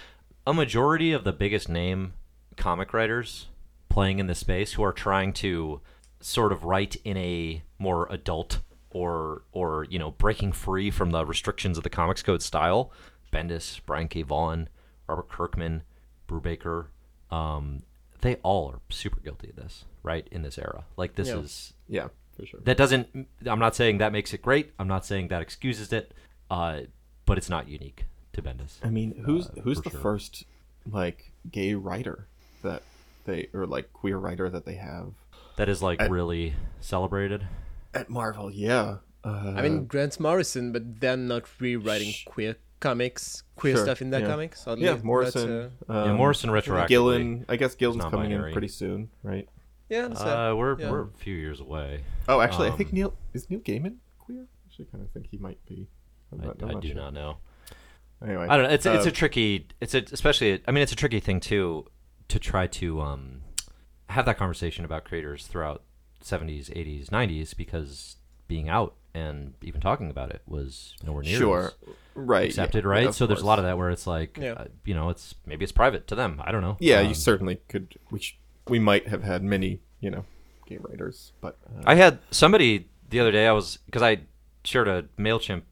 a majority of the biggest name comic writers playing in this space who are trying to sort of write in a more adult or or you know breaking free from the restrictions of the comics code style. Bendis, Brian K. Vaughan, Robert Kirkman, Brubaker, um, they all are super guilty of this, right? In this era, like this Yeah. is yeah, for sure. that doesn't i'm not saying that makes it great i'm not saying that excuses it uh, but it's not unique to bendis I mean, who's Uh, who's the sure. first like gay writer that they or like queer writer that they have that is like I- really celebrated at Marvel? Yeah. Uh, I mean, Grant Morrison, but they're not rewriting queer comics, queer Sure, stuff in that yeah. comics. oddly, yeah, but, Morrison. uh, um, yeah morrison retroactively Gillen. I guess Gillen's coming non-binary. in pretty soon, right? yeah, uh, we're, Yeah. we're a few years away Oh, actually, I think Um, Neil is Neil Gaiman queer. I actually kind of think he might be. I'm i, not, I'm I not do sure. not know Anyway, i don't know it's, it's uh, a tricky it's a, especially i mean it's a tricky thing too to try to um, have that conversation about creators throughout 70s 80s 90s because being out and even talking about it was nowhere near sure, right? accepted, yeah, right? yeah, of so there's a lot of that where it's like, Yeah. uh, you know, it's maybe it's private to them. I don't know. Yeah, Um, you certainly could. Which we might have had many, you know, gay writers, but uh, I had somebody the other day. I was because I shared a Mailchimp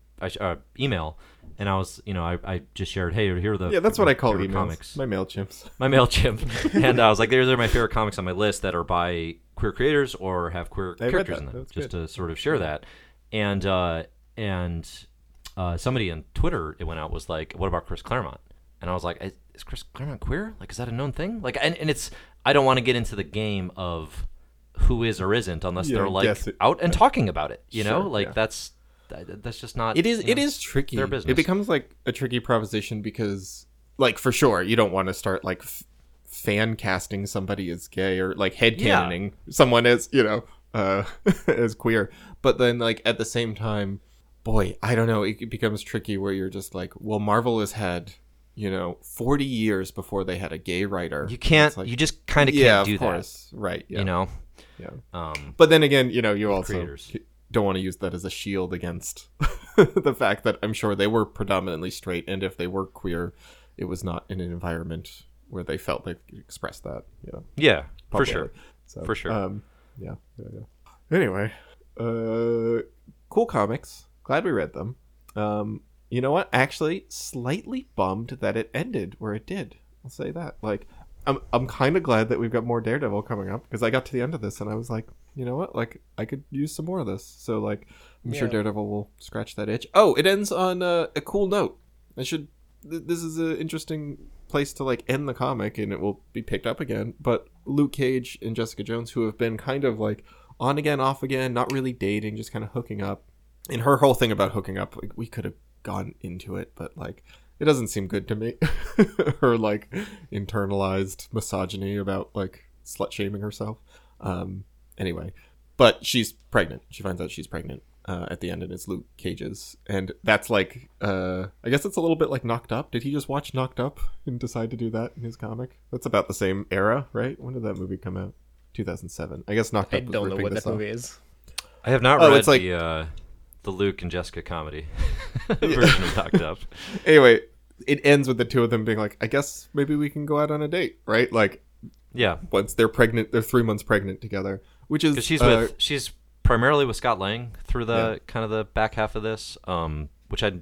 uh, email, and I was, you know, I, I just shared, hey, here are the yeah, that's what I call favorite emails. comics. My Mailchimps. <laughs> my Mailchimp, and I was like, "These are my favorite comics on my list that are by queer creators or have queer I characters in them, That's just good. to sort of share that." And uh, and uh, somebody on Twitter it went out was like, "What about Chris Claremont?" And I was like, "Is is Chris Claremont queer? Like, is that a known thing?" Like, and, and it's I don't want to get into the game of who is or isn't unless Yeah, they're like it. out and talking about it. You know, like yeah. that's that, that's just not. It is. you It know, is tricky. their business. It becomes like a tricky proposition because, like, for sure, you don't want to start like f- fan casting somebody as gay or like head Yeah. someone as you know uh, <laughs> as queer. But then, like at the same time, boy, I don't know. It becomes tricky where you're just like, well, Marvel has had you know 40 years before they had a gay writer. You can't. Like- you just kind of can't yeah, do of course, right? Yeah, You know. yeah. Um. But then again, you know, you also creators. don't want to use that as a shield against <laughs> the fact that I'm sure they were predominantly straight, and if they were queer, it was not in an environment where they felt they could express that. You know, Yeah. For sure. So, For sure. Um, yeah, yeah, yeah. Anyway, uh, cool comics. Glad we read them. Um, you know what? Actually, slightly bummed that it ended where it did. I'll say that. Like, I'm I'm kind of glad that we've got more Daredevil coming up because I got to the end of this and I was like, you know what? Like, I could use some more of this. So like, I'm sure Daredevil will scratch that itch. Oh, it ends on uh, a cool note. I should. Th- this is an interesting place to like end the comic, and it will be picked up again. But Luke Cage and Jessica Jones, who have been kind of like on again, off again, not really dating, just kind of hooking up. And her whole thing about hooking up, like, we could have gone into it, but like it doesn't seem good to me. <laughs> her like internalized misogyny about like slut shaming herself. Um, anyway, but she's pregnant. She finds out she's pregnant uh, at the end, and it's Luke Cage's, and that's like, uh, I guess it's a little bit like Knocked Up. Did he just watch Knocked Up and decide to do that in his comic? That's about the same era, right? When did that movie come out? 2007. I guess Knocked I Up I don't know what that off. movie is. I have not Oh, read it's like- the uh, the Luke and Jessica comedy <laughs> <laughs> version of Knocked Up. <laughs> Anyway, it ends with the two of them being like, I guess maybe we can go out on a date, right? Like Yeah, once they're pregnant, they're three months pregnant together, which is she's uh, with she's primarily with Scott Lang through the Yeah. kind of the back half of this, um, which I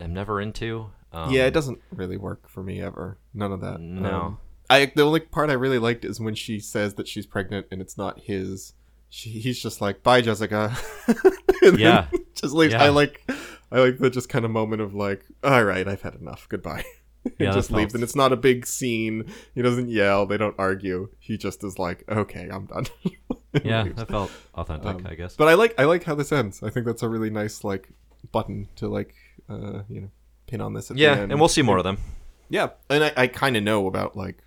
am never into. Um, yeah, it doesn't really work for me ever. None of that. No. Um, I the only part I really liked is when she says that she's pregnant and it's not his. She, he's just like, "Bye, Jessica." <laughs> Yeah. <laughs> just leaves. Yeah. I like, I like the just kind of moment of like, "All right, I've had enough. Goodbye." <laughs> and Yeah, just leaves, and it's not a big scene. He doesn't yell. They don't argue. He just is like, "Okay, I'm done." And <laughs> Yeah, leaves. that felt authentic, Um, I guess. But I like I like how this ends. I think that's a really nice like button to like uh you know pin on this. At yeah, the end. and we'll see more of them. Yeah, and I, I kind of know about like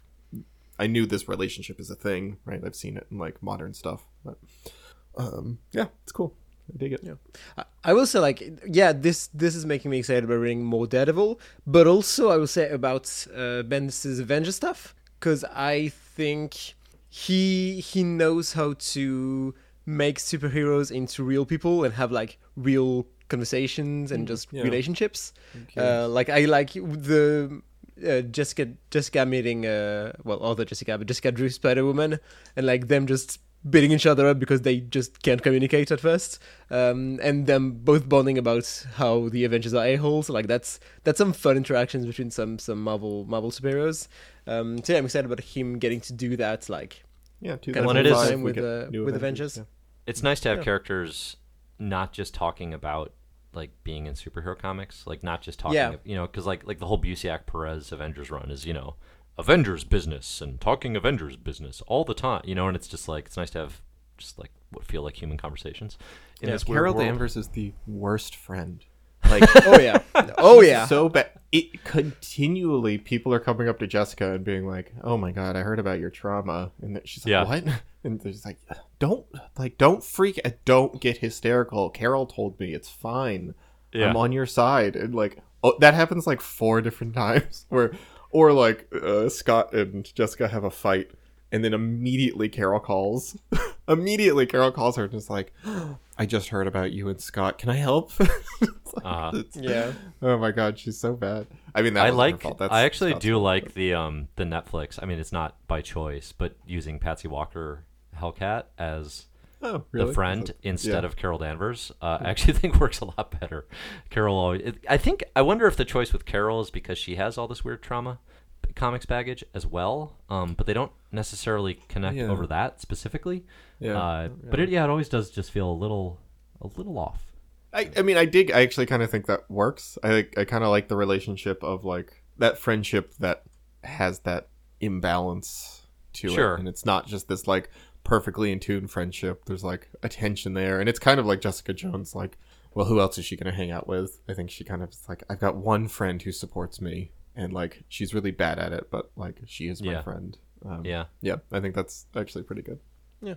I knew this relationship is a thing, right? I've seen it in like modern stuff, but um, yeah, it's cool. I dig it. Yeah, I- I will say, like, yeah, this this is making me excited about reading more Daredevil, but also I will say about uh, Bendis' Avengers stuff because I think he he knows how to make superheroes into real people and have like real conversations and just yeah. relationships. curious. Uh, like I like the uh, Jessica Jessica meeting uh well other Jessica but Jessica Drew Spider Woman and like them just beating each other up because they just can't communicate at first um and them both bonding about how the Avengers are a holes like that's that's some fun interactions between some some Marvel Marvel superheroes um so yeah I'm excited about him getting to do that like yeah. kind of it is- full-time with uh, with Avengers. yeah. It's nice to have Yeah. characters not just talking about like being in superhero comics, like not just talking, Yeah. you know, because like like the whole Busiek Perez Avengers run is you know Avengers business and talking Avengers business all the time, you know, and it's just like it's nice to have just like what feel like human conversations in Yeah, this weird Carol world. Danvers is the worst friend. Like <laughs> oh yeah oh yeah so bad. It continually people are coming up to Jessica and being like, "Oh my god, I heard about your trauma," and she's like, Yeah. "What?" <laughs> And there's like, "Don't like, don't freak, out. don't get hysterical." Carol told me it's fine. Yeah. I'm on your side, and like, oh, that happens like four different <laughs> times. Where, or like, uh, Scott and Jessica have a fight, and then immediately Carol calls. immediately Carol calls her and is like, "I just heard about you and Scott. Can I help?" <laughs> Like, Uh-huh. yeah Oh my god, she's so bad. I mean, that I wasn't her like. fault. That's I actually Scott's do like the um the Netflix. I mean, it's not by choice, but using Patsy Walker Hellcat as Oh, really? the friend Is instead yeah. of Carol Danvers. Uh, I actually <laughs> think works a lot better. Carol always. It, I think. I wonder if the choice with Carol is because she has all this weird trauma comics baggage as well. Um, but they don't necessarily connect Yeah. over that specifically. Yeah. Uh, But it yeah, it always does just feel a little a little off. I, I mean, I dig. I actually kind of think that works. I like. I kind of like the relationship of like that friendship that has that imbalance to Sure. it, and it's not just this like perfectly in tune friendship. There's like a tension there, and it's kind of like Jessica Jones. Like, well, who else is she going to hang out with? I think she kind of is like, I've got one friend who supports me, and like she's really bad at it, but like she is my Yeah. friend. Um, Yeah. yeah. I think that's actually pretty good. Yeah.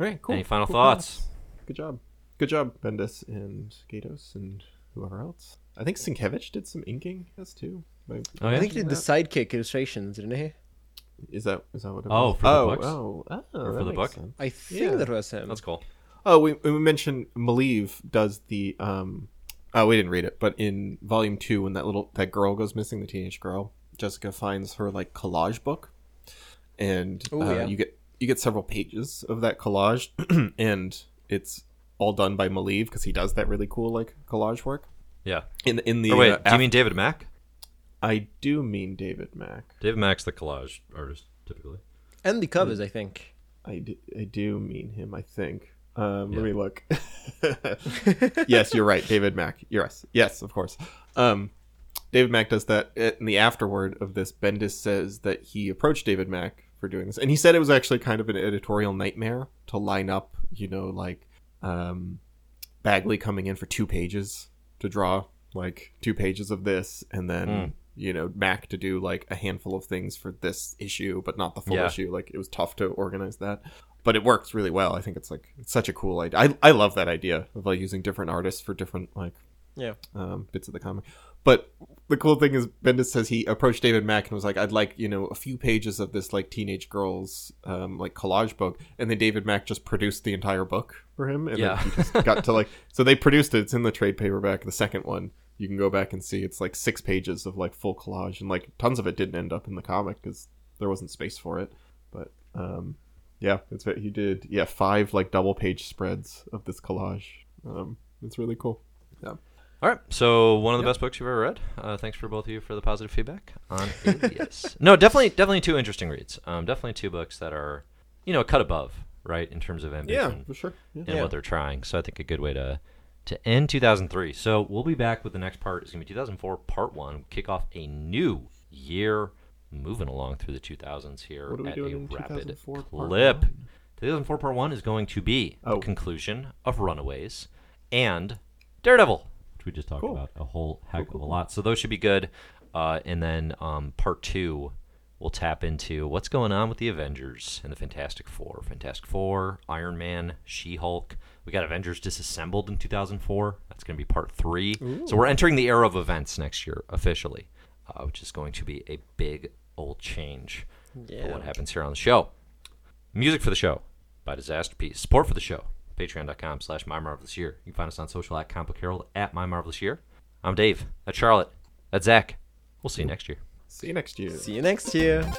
All right, cool. Any final Cool thoughts? comments. Good job. Good job, Bendis and Gaydos and whoever else. I think Sienkiewicz did some inking, yes, too. By- Oh, I think he did the sidekick illustrations, didn't he? Is that is that what it Oh, was? for the oh, books? Oh, oh, Or for the book? sense. I think Yeah. that was him. That's cool. Oh, we, we mentioned Maleev does the um oh we didn't read it, but in volume two when that little that girl goes missing, the teenage girl, Jessica finds her like collage book. And Ooh, uh, yeah. you get you get several pages of that collage <clears throat> and it's all done by Maleev because he does that really cool like collage work. Yeah. In in the Oh, wait, uh, do you af- mean David Mack? I do mean David Mack. David Mack's the collage artist, typically. And the covers, I think. I do, I do mean him, I think. Um, Yeah. Let me look. <laughs> yes, you're right, David Mack. Yes, yes, of course. Um, David Mack does that. In the afterward of this, Bendis says that he approached David Mack for doing this, and he said it was actually kind of an editorial nightmare to line up, you know, like um, Bagley coming in for two pages to draw like two pages of this, and then. Mm. You know, Mack to do like a handful of things for this issue, but not the full Yeah. issue. Like it was tough to organize that but it works really well. I think it's like it's such a cool idea. I I love that idea of like using different artists for different like Yeah. um, bits of the comic. But the cool thing is Bendis says he approached David Mack and was like, "I'd like you know a few pages of this like teenage girls um, like collage book," and then David Mack just produced the entire book for him, and Yeah. he just got to like <laughs> so they produced it. It's in the trade paperback, the second one. You can go back and see it's like six pages of like full collage, and like tons of it didn't end up in the comic because there wasn't space for it. But um, yeah, it's he did yeah five like double page spreads of this collage. Um, it's really cool. Yeah. All right. So one of the best books you've ever read. Uh, thanks for both of you for the positive feedback on Alias. <laughs> no, definitely, definitely two interesting reads. Um, definitely two books that are, you know, cut above, right, in terms of ambition. Yeah, for sure. Yeah. and what they're trying. So I think a good way to to end 2003. So we'll be back with the next part. It's gonna be 2004 Part One. Kick off a new year, moving along through the 2000s here What are we at a rapid 2004 clip. One? 2004 Part One is going to be Oh. the conclusion of Runaways and Daredevil, which we just talked Cool. about a whole heck Cool, of a lot. So those should be good. Uh, and then um, Part Two, we'll tap into what's going on with the Avengers and the Fantastic Four. Fantastic Four, Iron Man, She Hulk. We got Avengers Disassembled in 2004. That's going to be Part Three. So we're entering the era of events next year officially, uh, which is going to be a big old change for Yeah. what happens here on the show. Music for the show by Disaster Piece. Support for the show. Patreon.com slash My Marvelous Year. You can find us on social at Comic Book Herald at My Marvelous Year. I'm Dave. That's Charlotte. That's Zack. We'll see you next year. See you next year. See you next year.